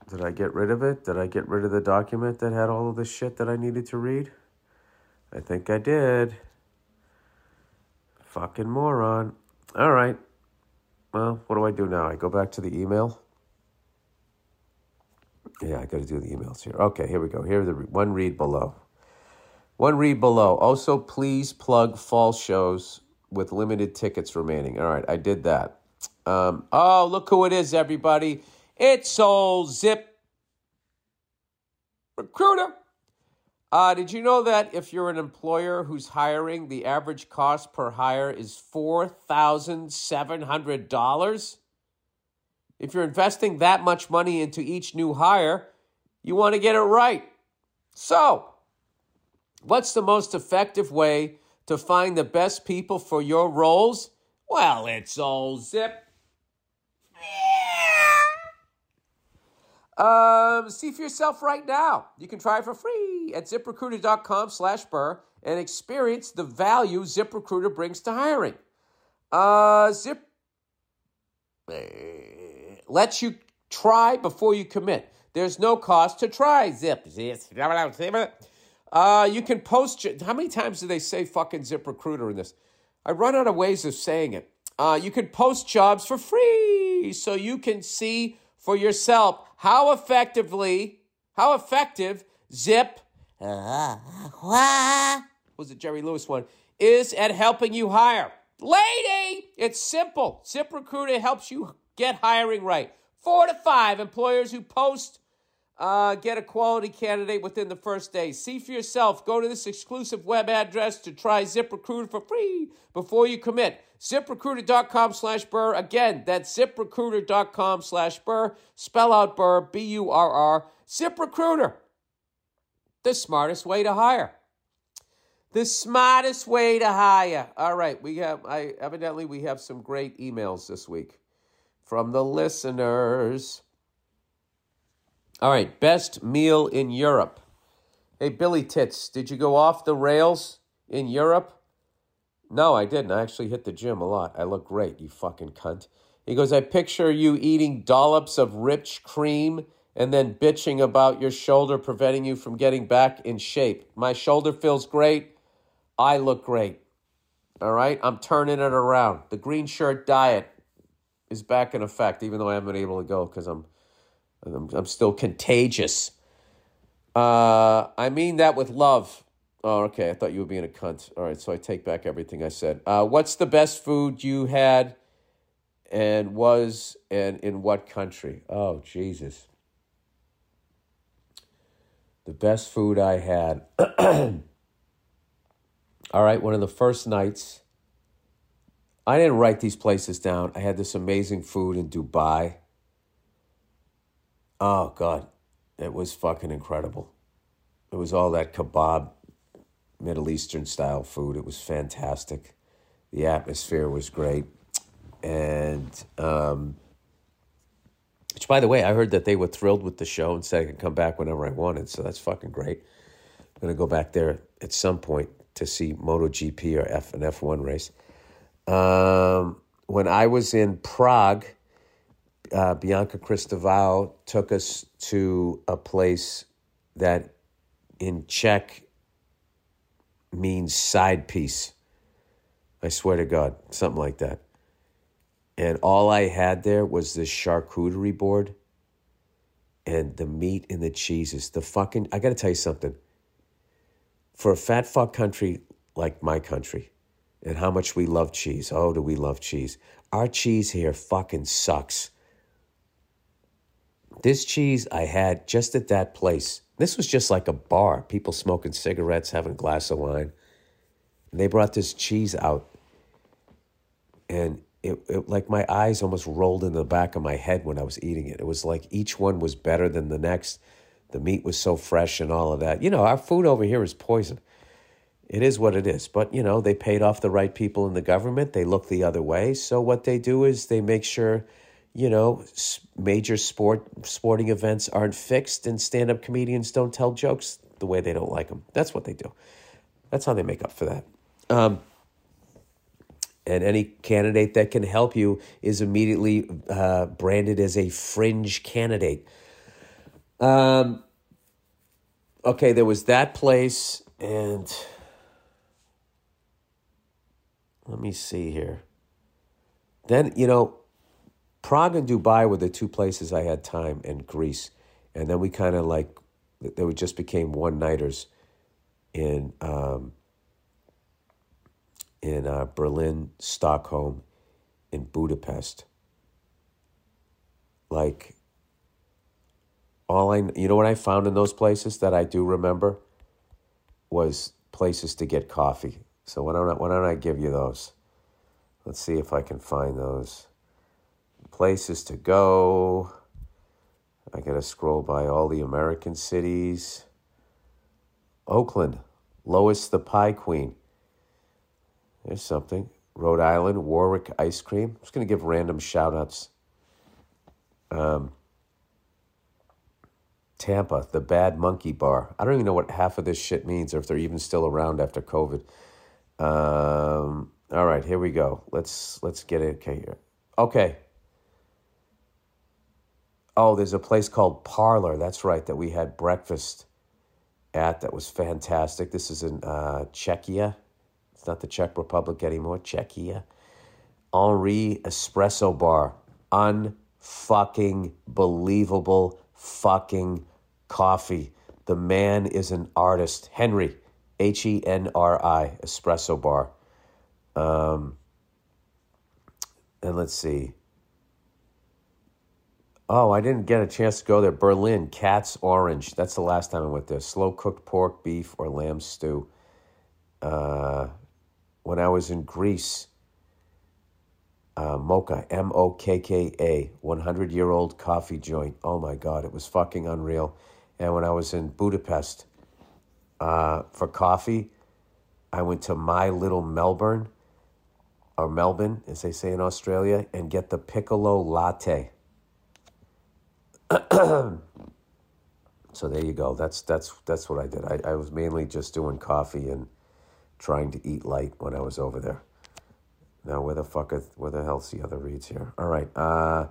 Did I get rid of it? Did I get rid of the document that had all of the shit that I needed to read? I think I did. Fucking moron. All right. Well, what do I do now? I go back to the email. Yeah, I got to do the emails here. Okay, here we go. Here the one read below. One read below. Also, please plug fall shows with limited tickets remaining. All right, I did that. Um, oh, look who it is, everybody. It's old Zip Recruiter. Uh, did you know that if you're an employer who's hiring, the average cost per hire is $4,700? If you're investing that much money into each new hire, you want to get it right. So, what's the most effective way to find the best people for your roles? Well, it's all Zip. Um, see for yourself right now. You can try it for free at ziprecruiter.com slash burr and experience the value ZipRecruiter brings to hiring. Uh, Zip lets you try before you commit. There's no cost to try Zip. Uh, you can post. How many times do they say fucking Zip Recruiter in this? I run out of ways of saying it. Uh, you can post jobs for free so you can see for yourself how effectively, how effective Zip was it Jerry Lewis one is at helping you hire. Lady, it's simple. Zip Recruiter helps you get hiring right. Four to five employers who post uh, get a quality candidate within the first day. See for yourself. Go to this exclusive web address to try ZipRecruiter for free before you commit. ZipRecruiter.com slash Burr. Again, that's ZipRecruiter.com slash Burr. Spell out Burr, B U R R. ZipRecruiter, the smartest way to hire. The smartest way to hire. All right, we have. I evidently we have some great emails this week from the listeners. All right, best meal in Europe. Hey, Billy Tits, did you go off the rails in Europe? No, I didn't. I actually hit the gym a lot. I look great, you fucking cunt. He goes, I picture you eating dollops of rich cream and then bitching about your shoulder preventing you from getting back in shape. My shoulder feels great. I look great. All right, I'm turning it around. The green shirt diet is back in effect, even though I haven't been able to go because I'm, I'm, I'm still contagious. Uh, I mean that with love. Oh, okay. I thought you were being a cunt. All right, so I take back everything I said. Uh, what's the best food you had, and was, and in what country? Oh, Jesus. The best food I had. All right, one of the first nights, I didn't write these places down. I had this amazing food in Dubai. Oh, God. It was fucking incredible. It was all that kebab, Middle Eastern style food. It was fantastic. The atmosphere was great. And, um, which, by the way, I heard that they were thrilled with the show and said I could come back whenever I wanted. So that's fucking great. I'm going to go back there at some point to see MotoGP or F an F1 race. Um, when I was in Prague, uh, Bianca Cristoval took us to a place that in Czech means side piece. I swear to God, something like that. And all I had there was this charcuterie board and the meat and the cheeses. The fucking, I got to tell you something for a fat fuck country like my country and how much we love cheese. Oh, do we love cheese? Our cheese here fucking sucks. This cheese I had just at that place. This was just like a bar, people smoking cigarettes, having a glass of wine. And they brought this cheese out. And it, it like my eyes almost rolled in the back of my head when I was eating it. It was like each one was better than the next. The meat was so fresh and all of that. You know, our food over here is poison. It is what it is. But, you know, they paid off the right people in the government. They look the other way. So what they do is they make sure, you know, major sport sporting events aren't fixed and stand-up comedians don't tell jokes the way they don't like them. That's what they do. That's how they make up for that. Um, and any candidate that can help you is immediately uh, branded as a fringe candidate. Um, okay, there was that place, and let me see here. Then, you know, Prague and Dubai were the two places I had time, and Greece. And then we kind of like, they were just became one nighters in, um, in uh, Berlin, Stockholm, in Budapest. Like, all I you know what I found in those places that I do remember was places to get coffee. So why don't I, why don't I give you those? Let's see if I can find those places to go. I got to scroll by all the American cities. Oakland, Lois the Pie Queen. There's something. Rhode Island, Warwick Ice Cream. I'm just to give random shout outs. Um, Tampa, the Bad Monkey Bar. I don't even know what half of this shit means or if they're even still around after COVID. Um, all right, here we go. Let's let's get it. Okay, here. okay. Oh, there's a place called Parlor. That's right. That we had breakfast at. That was fantastic. This is in uh, Czechia. It's not the Czech Republic anymore. Czechia. Henri Espresso Bar. Unfucking believable fucking coffee. The man is an artist. Henry, H E N R I, espresso bar. Um, and let's see. Oh, I didn't get a chance to go there. Berlin, Katz Orange. That's the last time I went there. Slow cooked pork, beef, or lamb stew. Uh, when I was in Greece, uh, Mokka, M O K K A, 100 year old coffee joint. Oh my God, it was fucking unreal. And when I was in Budapest uh, for coffee, I went to My Little Melbourne, or Melbourne, as they say in Australia, and get the piccolo latte. so there you go. That's that's that's what I did. I, I was mainly just doing coffee and trying to eat light when I was over there. Now, where the fuck, is, where the hell's the other reads here? All right. Uh,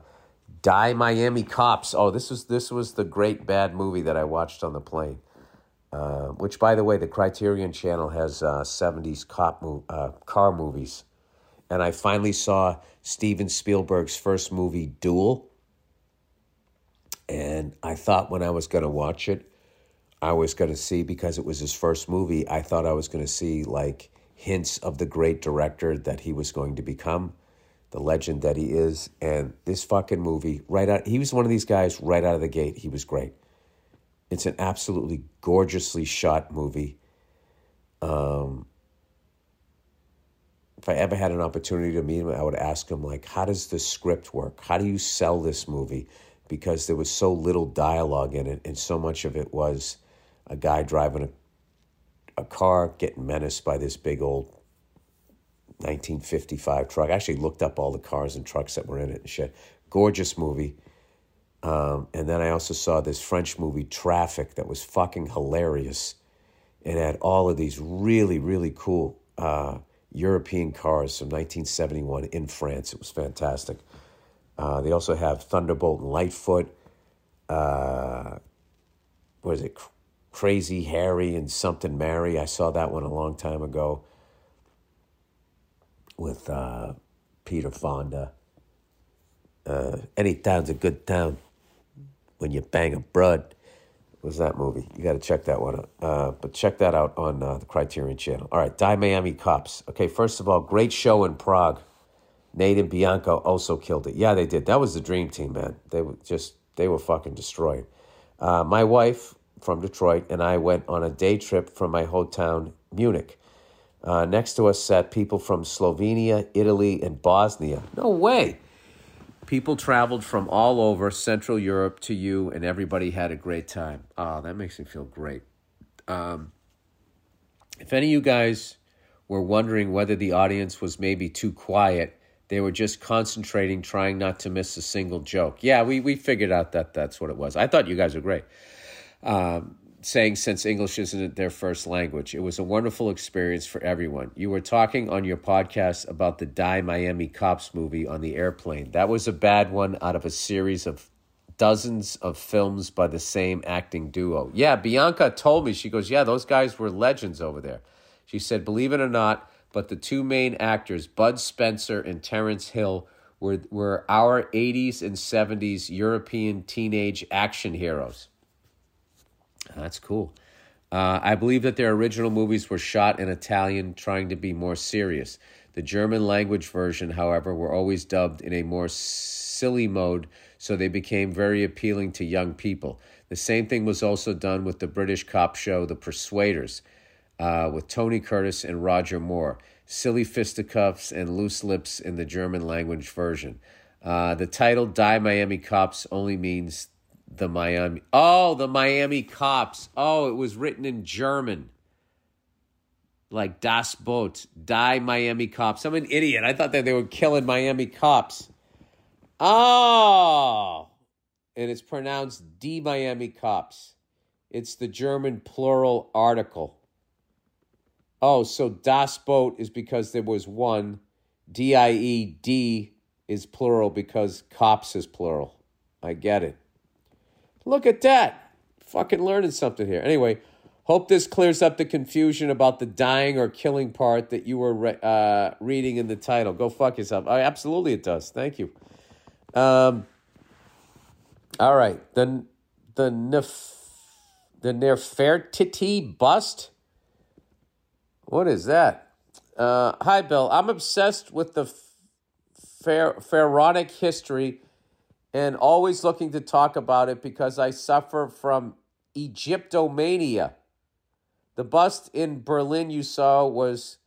Die Miami Cops. Oh, this was this was the great bad movie that I watched on the plane. Uh, which, by the way, the Criterion Channel has uh, '70s cop mo- uh, car movies, and I finally saw Steven Spielberg's first movie, Duel. And I thought when I was going to watch it, I was going to see because it was his first movie. I thought I was going to see like hints of the great director that he was going to become the legend that he is. And this fucking movie, right out, he was one of these guys right out of the gate. He was great. It's an absolutely gorgeously shot movie. Um, if I ever had an opportunity to meet him, I would ask him like, "How does the script work? How do you sell this movie?" Because there was so little dialogue in it, and so much of it was a guy driving a, a car getting menaced by this big old 1955 truck. I actually looked up all the cars and trucks that were in it and shit. Gorgeous movie. Um, and then I also saw this French movie, Traffic, that was fucking hilarious. It had all of these really, really cool uh, European cars from 1971 in France. It was fantastic. Uh, they also have Thunderbolt and Lightfoot. Uh, what is it? Crazy Harry and Something Mary. I saw that one a long time ago with uh, Peter Fonda. Uh, any town's a good town when you bang a broad. Was that movie? You got to check that one out. Uh, but check that out on uh, the Criterion Channel. All right, Die Miami Cops. Okay, first of all, great show in Prague. Nate and Bianca also killed it. Yeah, they did. That was the dream team, man. They were just they were fucking destroyed. Uh, my wife from Detroit and I went on a day trip from my hometown, Munich. Uh, next to us sat people from Slovenia, Italy, and Bosnia. No way. People traveled from all over Central Europe to you, and everybody had a great time. Oh, that makes me feel great. Um, if any of you guys were wondering whether the audience was maybe too quiet, they were just concentrating, trying not to miss a single joke. Yeah, we, we figured out that that's what it was. I thought you guys were great. Um, saying since English isn't their first language. It was a wonderful experience for everyone. You were talking on your podcast about the Die Miami Cops movie on the airplane. That was a bad one out of a series of dozens of films by the same acting duo. Yeah, Bianca told me, she goes, Yeah, those guys were legends over there. She said, Believe it or not, but the two main actors, Bud Spencer and Terence Hill, were, were our 80s and 70s European teenage action heroes. That's cool. Uh, I believe that their original movies were shot in Italian, trying to be more serious. The German language version, however, were always dubbed in a more silly mode, so they became very appealing to young people. The same thing was also done with the British cop show, The Persuaders, uh, with Tony Curtis and Roger Moore. Silly fisticuffs and loose lips in the German language version. Uh, the title Die Miami Cops only means the Miami. Oh, the Miami Cops. Oh, it was written in German. Like Das Boot, Die Miami Cops. I'm an idiot. I thought that they were killing Miami Cops. Oh, and it's pronounced Die Miami Cops. It's the German plural article. Oh, so Das Boot is because there was one. D I E D is plural because cops is plural. I get it. Look at that. Fucking learning something here. Anyway, hope this clears up the confusion about the dying or killing part that you were re- uh, reading in the title. Go fuck yourself. Oh, absolutely, it does. Thank you. Um, all right. The, the, nef- the Nefertiti bust. What is that? Uh, hi, Bill. I'm obsessed with the pharaonic history and always looking to talk about it because I suffer from Egyptomania. The bust in Berlin you saw was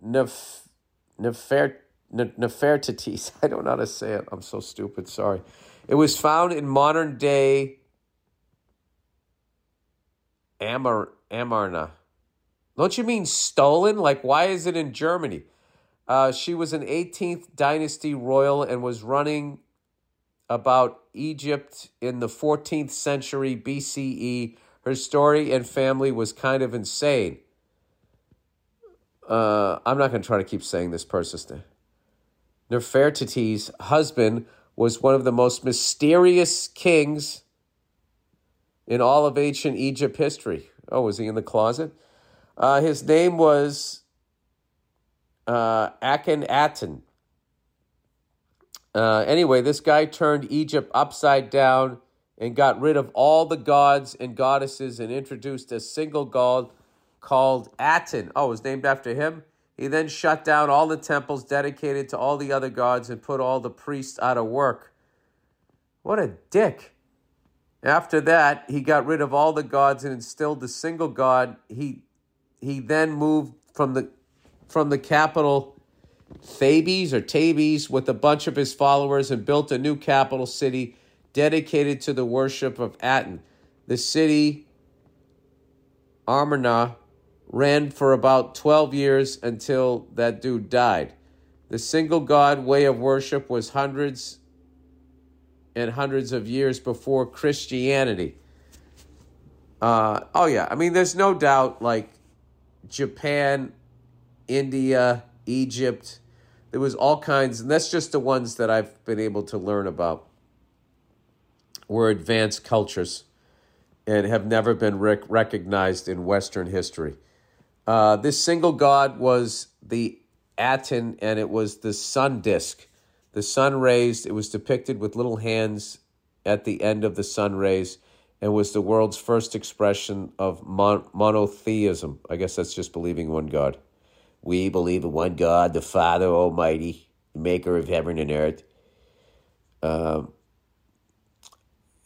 Nef- Nefer- Nefertiti's. I don't know how to say it. I'm so stupid. Sorry. It was found in modern day Amar- Amarna. Don't you mean stolen? Like, why is it in Germany? Uh, she was an 18th dynasty royal and was running about Egypt in the 14th century BCE. Her story and family was kind of insane. Uh, I'm not going to try to keep saying this name. Nefertiti's husband was one of the most mysterious kings in all of ancient Egypt history. Oh, was he in the closet? Uh, his name was uh, Akhenaten. Uh, anyway, this guy turned Egypt upside down and got rid of all the gods and goddesses and introduced a single god called Aten. Oh, it was named after him? He then shut down all the temples dedicated to all the other gods and put all the priests out of work. What a dick. After that, he got rid of all the gods and instilled the single god. He he then moved from the from the capital Thebes or Tabes with a bunch of his followers and built a new capital city dedicated to the worship of Aten. The city Amarna ran for about 12 years until that dude died. The single god way of worship was hundreds and hundreds of years before Christianity. Uh, oh, yeah. I mean, there's no doubt, like, Japan, India, Egypt, there was all kinds, and that's just the ones that I've been able to learn about, were advanced cultures and have never been rec- recognized in Western history. Uh, this single god was the Aten, and it was the sun disk. The sun rays, it was depicted with little hands at the end of the sun rays, and was the world's first expression of mon- monotheism. I guess that's just believing one God. We believe in one God, the Father Almighty, maker of heaven and earth. Um,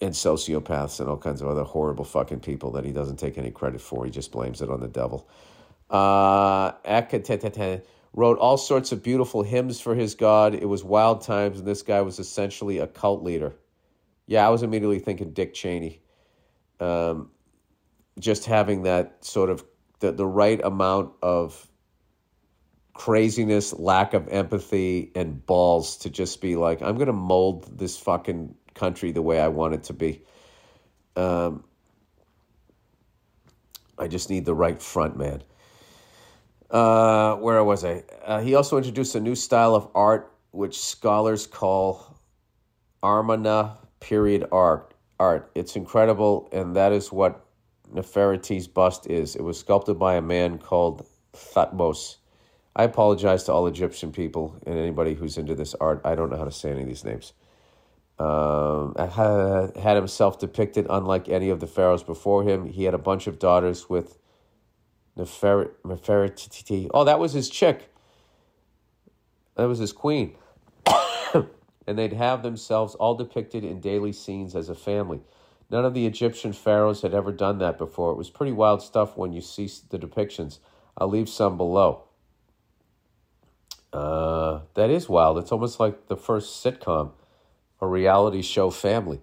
and sociopaths and all kinds of other horrible fucking people that he doesn't take any credit for. He just blames it on the devil. Uh, wrote all sorts of beautiful hymns for his God. It was wild times, and this guy was essentially a cult leader. Yeah, I was immediately thinking Dick Cheney. Um, just having that sort of the, the right amount of craziness, lack of empathy, and balls to just be like, I'm going to mold this fucking country the way I want it to be. Um, I just need the right front man. Uh, where was I? Uh, he also introduced a new style of art, which scholars call Amarna period art. Art. It's incredible, and that is what Nefertiti's bust is. It was sculpted by a man called Thutmose. I apologize to all Egyptian people and anybody who's into this art. I don't know how to say any of these names. Um, had, himself depicted unlike any of the pharaohs before him. He had a bunch of daughters with Nefertiti. Oh, that was his chick. That was his queen. and they'd have themselves all depicted in daily scenes as a family. None of the Egyptian pharaohs had ever done that before. It was pretty wild stuff when you see the depictions. I'll leave some below. Uh, that is wild. It's almost like the first sitcom, a reality show family.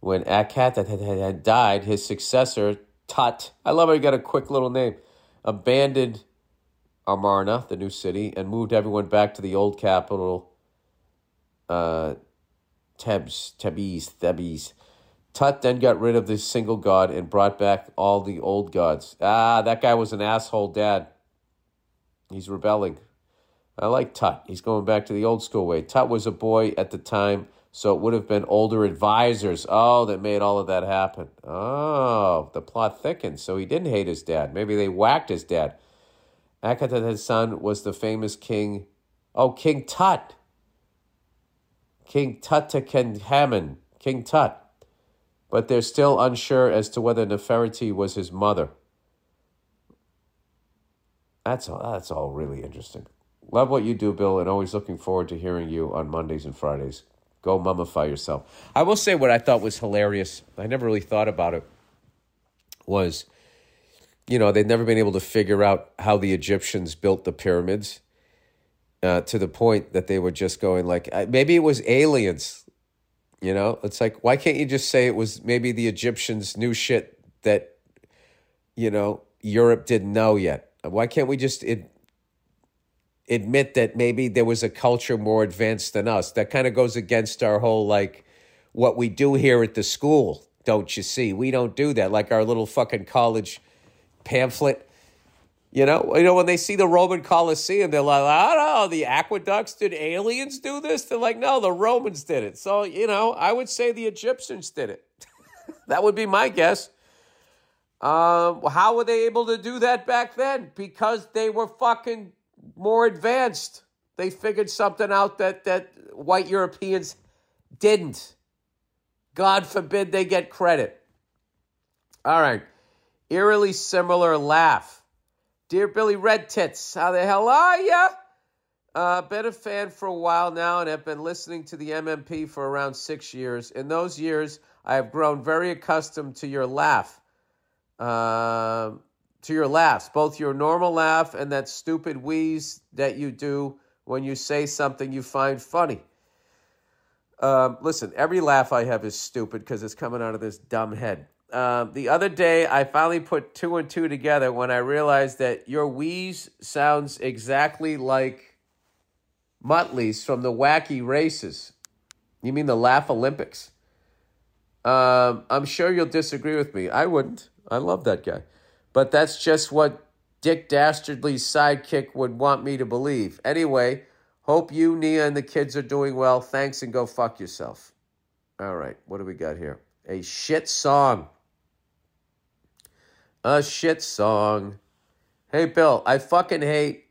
When Akhat had died, his successor, Tut, I love how he got a quick little name, abandoned Amarna, the new city, and moved everyone back to the old capital, uh, Tebes, Tebes, Thebes. Tut then got rid of this single god and brought back all the old gods. Ah, that guy was an asshole dad. He's rebelling. I like Tut. He's going back to the old school way. Tut was a boy at the time, so it would have been older advisors. Oh, that made all of that happen. Oh, the plot thickens. So he didn't hate his dad. Maybe they whacked his dad. Akhenaten's son was the famous king. Oh, King Tut. King Tutankhamun. King Tut. But they're still unsure as to whether Nefertiti was his mother. That's all, that's all really interesting. Love what you do, Bill, and always looking forward to hearing you on Mondays and Fridays. Go mummify yourself. I will say what I thought was hilarious. I never really thought about it. Was, you know, they'd never been able to figure out how the Egyptians built the pyramids. Uh, to the point that they were just going like uh, maybe it was aliens you know it's like why can't you just say it was maybe the egyptians knew shit that you know europe didn't know yet why can't we just it, admit that maybe there was a culture more advanced than us. That kind of goes against our whole like what we do here at the school, don't you see? We don't do that. Like our little fucking college pamphlet You know, you know when they see the Roman Colosseum, they're like, I don't know, the aqueducts. Did aliens do this? They're like, no, the Romans did it. So you know, I would say the Egyptians did it. that would be my guess. Um, how were they able to do that back then? Because they were fucking more advanced. They figured something out that that white Europeans didn't. God forbid they get credit. All right. Eerily similar laugh. Dear Billy Red Tits, how the hell are ya? Uh, been a fan for a while now and have been listening to the MMP for around six years. In those years, I have grown very accustomed to your laugh. Uh, to your laughs, both your normal laugh and that stupid wheeze that you do when you say something you find funny. Um, listen, every laugh I have is stupid because it's coming out of this dumb head. Um, the other day, I finally put two and two together when I realized that your wheeze sounds exactly like Muttley's from the wacky races. You mean the Laugh Olympics? Um, I'm sure you'll disagree with me. I wouldn't. I love that guy. But that's just what Dick Dastardly's sidekick would want me to believe. Anyway, hope you, Nia, and the kids are doing well. Thanks and go fuck yourself. All right, what do we got here? A shit song. A shit song. Hey, Bill, I fucking hate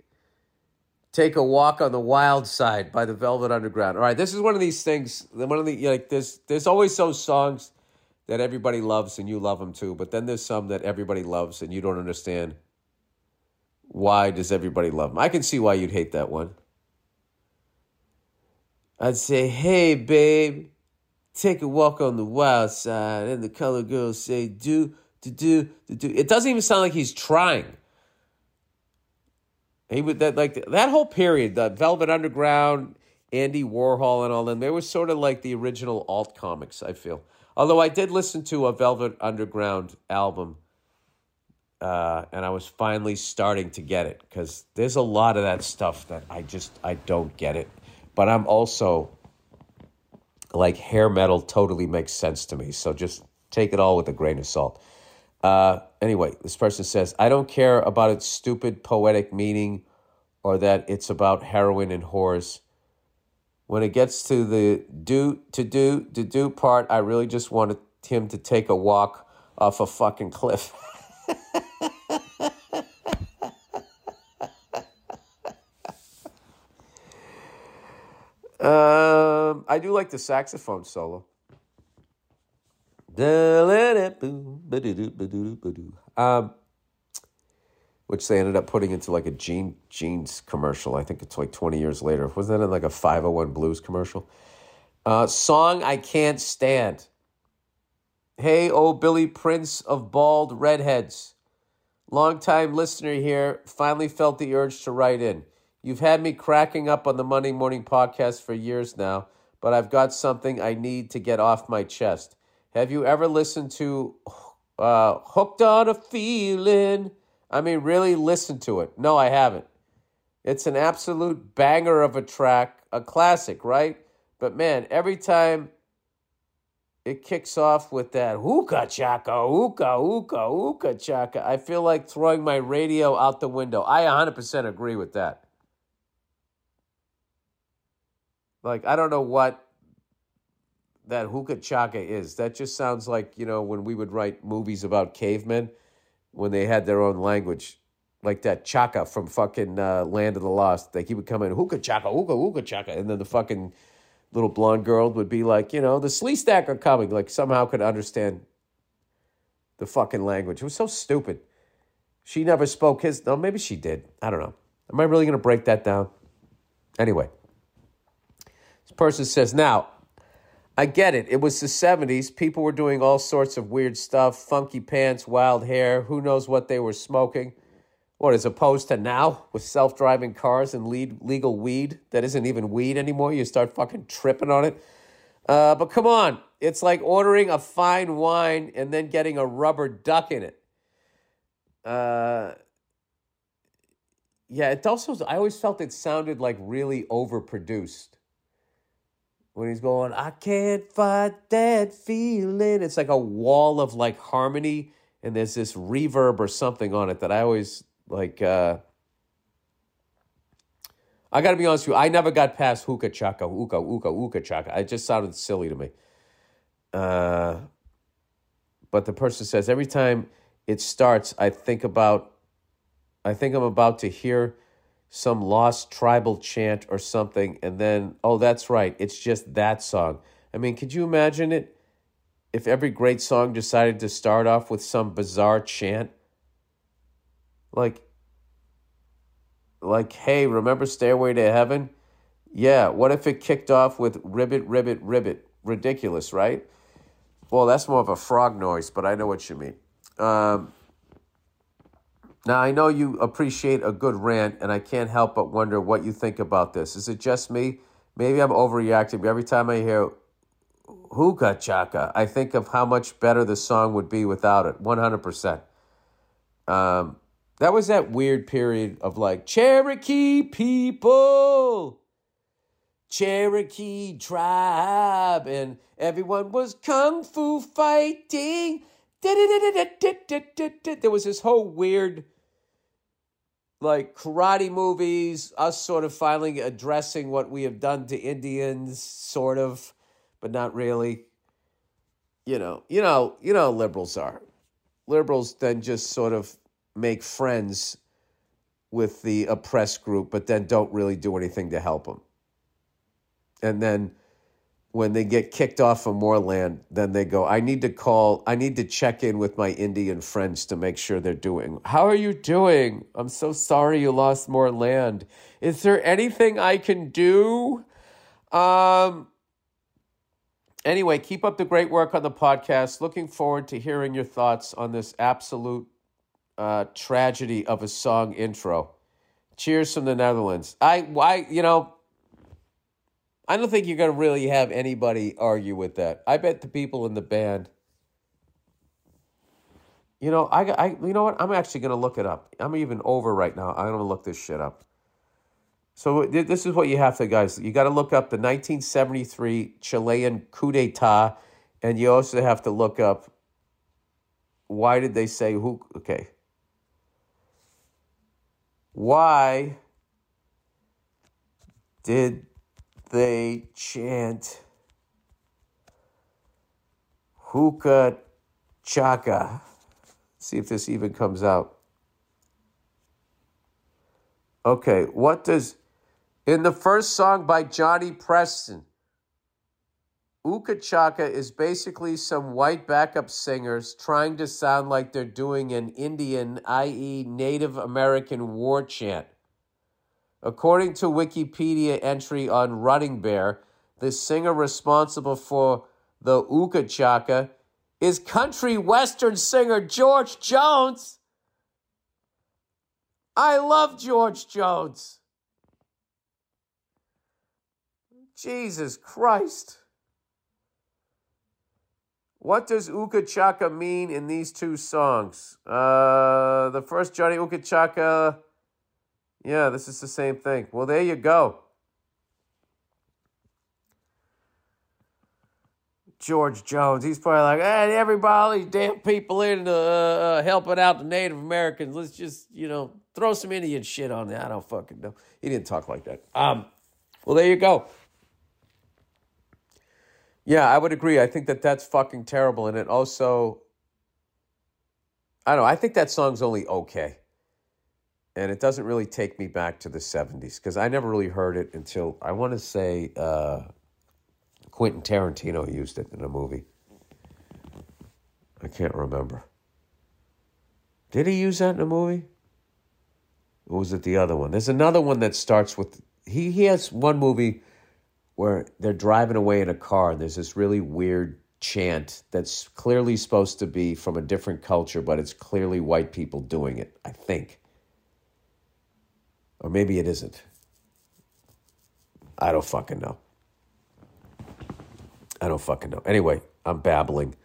Take a Walk on the Wild Side by the Velvet Underground. All right, this is one of these things, one of the, like, there's, there's always those songs that everybody loves and you love them too, but then there's some that everybody loves and you don't understand why does everybody love them? I can see why you'd hate that one. I'd say, hey, babe, take a walk on the wild side. And the color girls say, do, do, do, do, do. It doesn't even sound like he's trying. He would that like that whole period, the Velvet Underground, Andy Warhol, and all them. They were sort of like the original alt comics. I feel. Although I did listen to a Velvet Underground album uh, and I was finally starting to get it because there's a lot of that stuff that I just I don't get it. But I'm also like hair metal totally makes sense to me. So just take it all with a grain of salt. Uh, anyway, this person says, I don't care about its stupid poetic meaning or that it's about heroin and whores. When it gets to the do to do to do part, I really just wanted him to take a walk off a fucking cliff. um, I do like the saxophone solo. Um, which they ended up putting into like a jean jeans commercial. I think it's like 20 years later. Wasn't that in like a 501 blues commercial? Uh, song I can't stand. Hey, oh Billy Prince of Bald Redheads. Longtime listener here, finally felt the urge to write in. You've had me cracking up on the Monday Morning Podcast for years now, but I've got something I need to get off my chest. Have you ever listened to uh, Hooked on a Feeling? I mean, really listen to it. No, I haven't. It's an absolute banger of a track, a classic, right? But man, every time it kicks off with that hookah chaka, hookah, hookah, hookah chaka. I feel like throwing my radio out the window. I 100% agree with that. Like, I don't know what that hookah chaka is. That just sounds like, you know, when we would write movies about cavemen when they had their own language. Like that chaka from fucking uh, Land of the Lost. Like he would come in, hookah chaka, hookah, hookah chaka. And then the fucking little blonde girl would be like, you know, the Sleestak are coming. Like somehow could understand the fucking language. It was so stupid. She never spoke his. No, maybe she did. I don't know. Am I really going to break that down? Anyway, this person says, now, I get it. It was the 70s. People were doing all sorts of weird stuff funky pants, wild hair. Who knows what they were smoking? What, as opposed to now with self driving cars and lead, legal weed that isn't even weed anymore? You start fucking tripping on it. Uh, but come on, it's like ordering a fine wine and then getting a rubber duck in it. Uh, yeah, it also, I always felt it sounded like really overproduced. When he's going, I can't fight that feeling. It's like a wall of like harmony, and there's this reverb or something on it that I always Like, uh, I got to be honest with you, I never got past hookah chaka, hookah, hookah, hookah chaka. It just sounded silly to me. Uh, but the person says every time it starts, I think about, I think I'm about to hear some lost tribal chant or something, and then, oh, that's right, it's just that song. I mean, could you imagine it if every great song decided to start off with some bizarre chant? Like, like, hey, remember Stairway to Heaven? Yeah, what if it kicked off with ribbit, ribbit, ribbit? Ridiculous, right? Well, that's more of a frog noise, but I know what you mean. Um, now, I know you appreciate a good rant, and I can't help but wonder what you think about this. Is it just me? Maybe I'm overreacting, but every time I hear Hookah Chaka, I think of how much better the song would be without it. 100%. Um, that was that weird period of like, Cherokee people, Cherokee tribe, and everyone was kung fu fighting. There was this whole weird like karate movies, us sort of finally addressing what we have done to Indians, sort of, but not really. You know, you know, you know, liberals are. Liberals then just sort of make friends with the oppressed group, but then don't really do anything to help them. And then when they get kicked off of more land, then they go, I need to call, I need to check in with my Indian friends to make sure they're doing. How are you doing? I'm so sorry you lost more land. Is there anything I can do? Um, anyway, keep up the great work on the podcast. Looking forward to hearing your thoughts on this absolute uh, tragedy of a song intro. Cheers from the Netherlands. I, why, you know, I don't think you're going to really have anybody argue with that. I bet the people in the band. You know, I, I you know what? I'm actually going to look it up. I'm even over right now. I'm going to look this shit up. So this is what you have to, guys. You got to look up the 1973 Chilean coup d'état, and you also have to look up why did they say who? Okay. Why did they chant hookah chaka. See if this even comes out. Okay, what does in the first song by Johnny Preston? Uka Chaka is basically some white backup singers trying to sound like they're doing an Indian, i.e., Native American war chant. According to Wikipedia entry on Running Bear, the singer responsible for the Uka Chaka is country western singer George Jones. I love George Jones. Jesus Christ. What does Uka Chaka mean in these two songs? Uh, the first Johnny Uka Chaka yeah, this is the same thing. Well, there you go. George Jones, he's probably like, hey, everybody, these damn people in uh, uh, helping out the Native Americans. Let's just, you know, throw some Indian shit on there. I don't fucking know. He didn't talk like that. Um, well, there you go. Yeah, I would agree. I think that that's fucking terrible. And it also, I don't know, I think that song's only okay and it doesn't really take me back to the 70s because I never really heard it until I want to say uh, Quentin Tarantino used it in a movie. I can't remember. Did he use that in a movie? Or was it the other one? There's another one that starts with he he has one movie where they're driving away in a car and there's this really weird chant that's clearly supposed to be from a different culture, but it's clearly white people doing it, I think. Or maybe it isn't. I don't fucking know. I don't fucking know. Anyway, I'm babbling.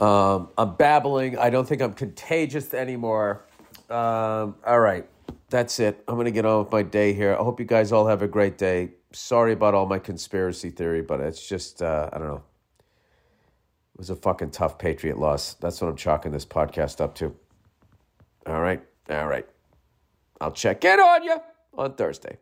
Um, I'm babbling. I don't think I'm contagious anymore. Um, all right. That's it. I'm going to get on with my day here. I hope you guys all have a great day. Sorry about all my conspiracy theory, but it's just, uh, I don't know. It was a fucking tough Patriot loss. That's what I'm chalking this podcast up to. All right. All right. I'll check in on you on Thursday.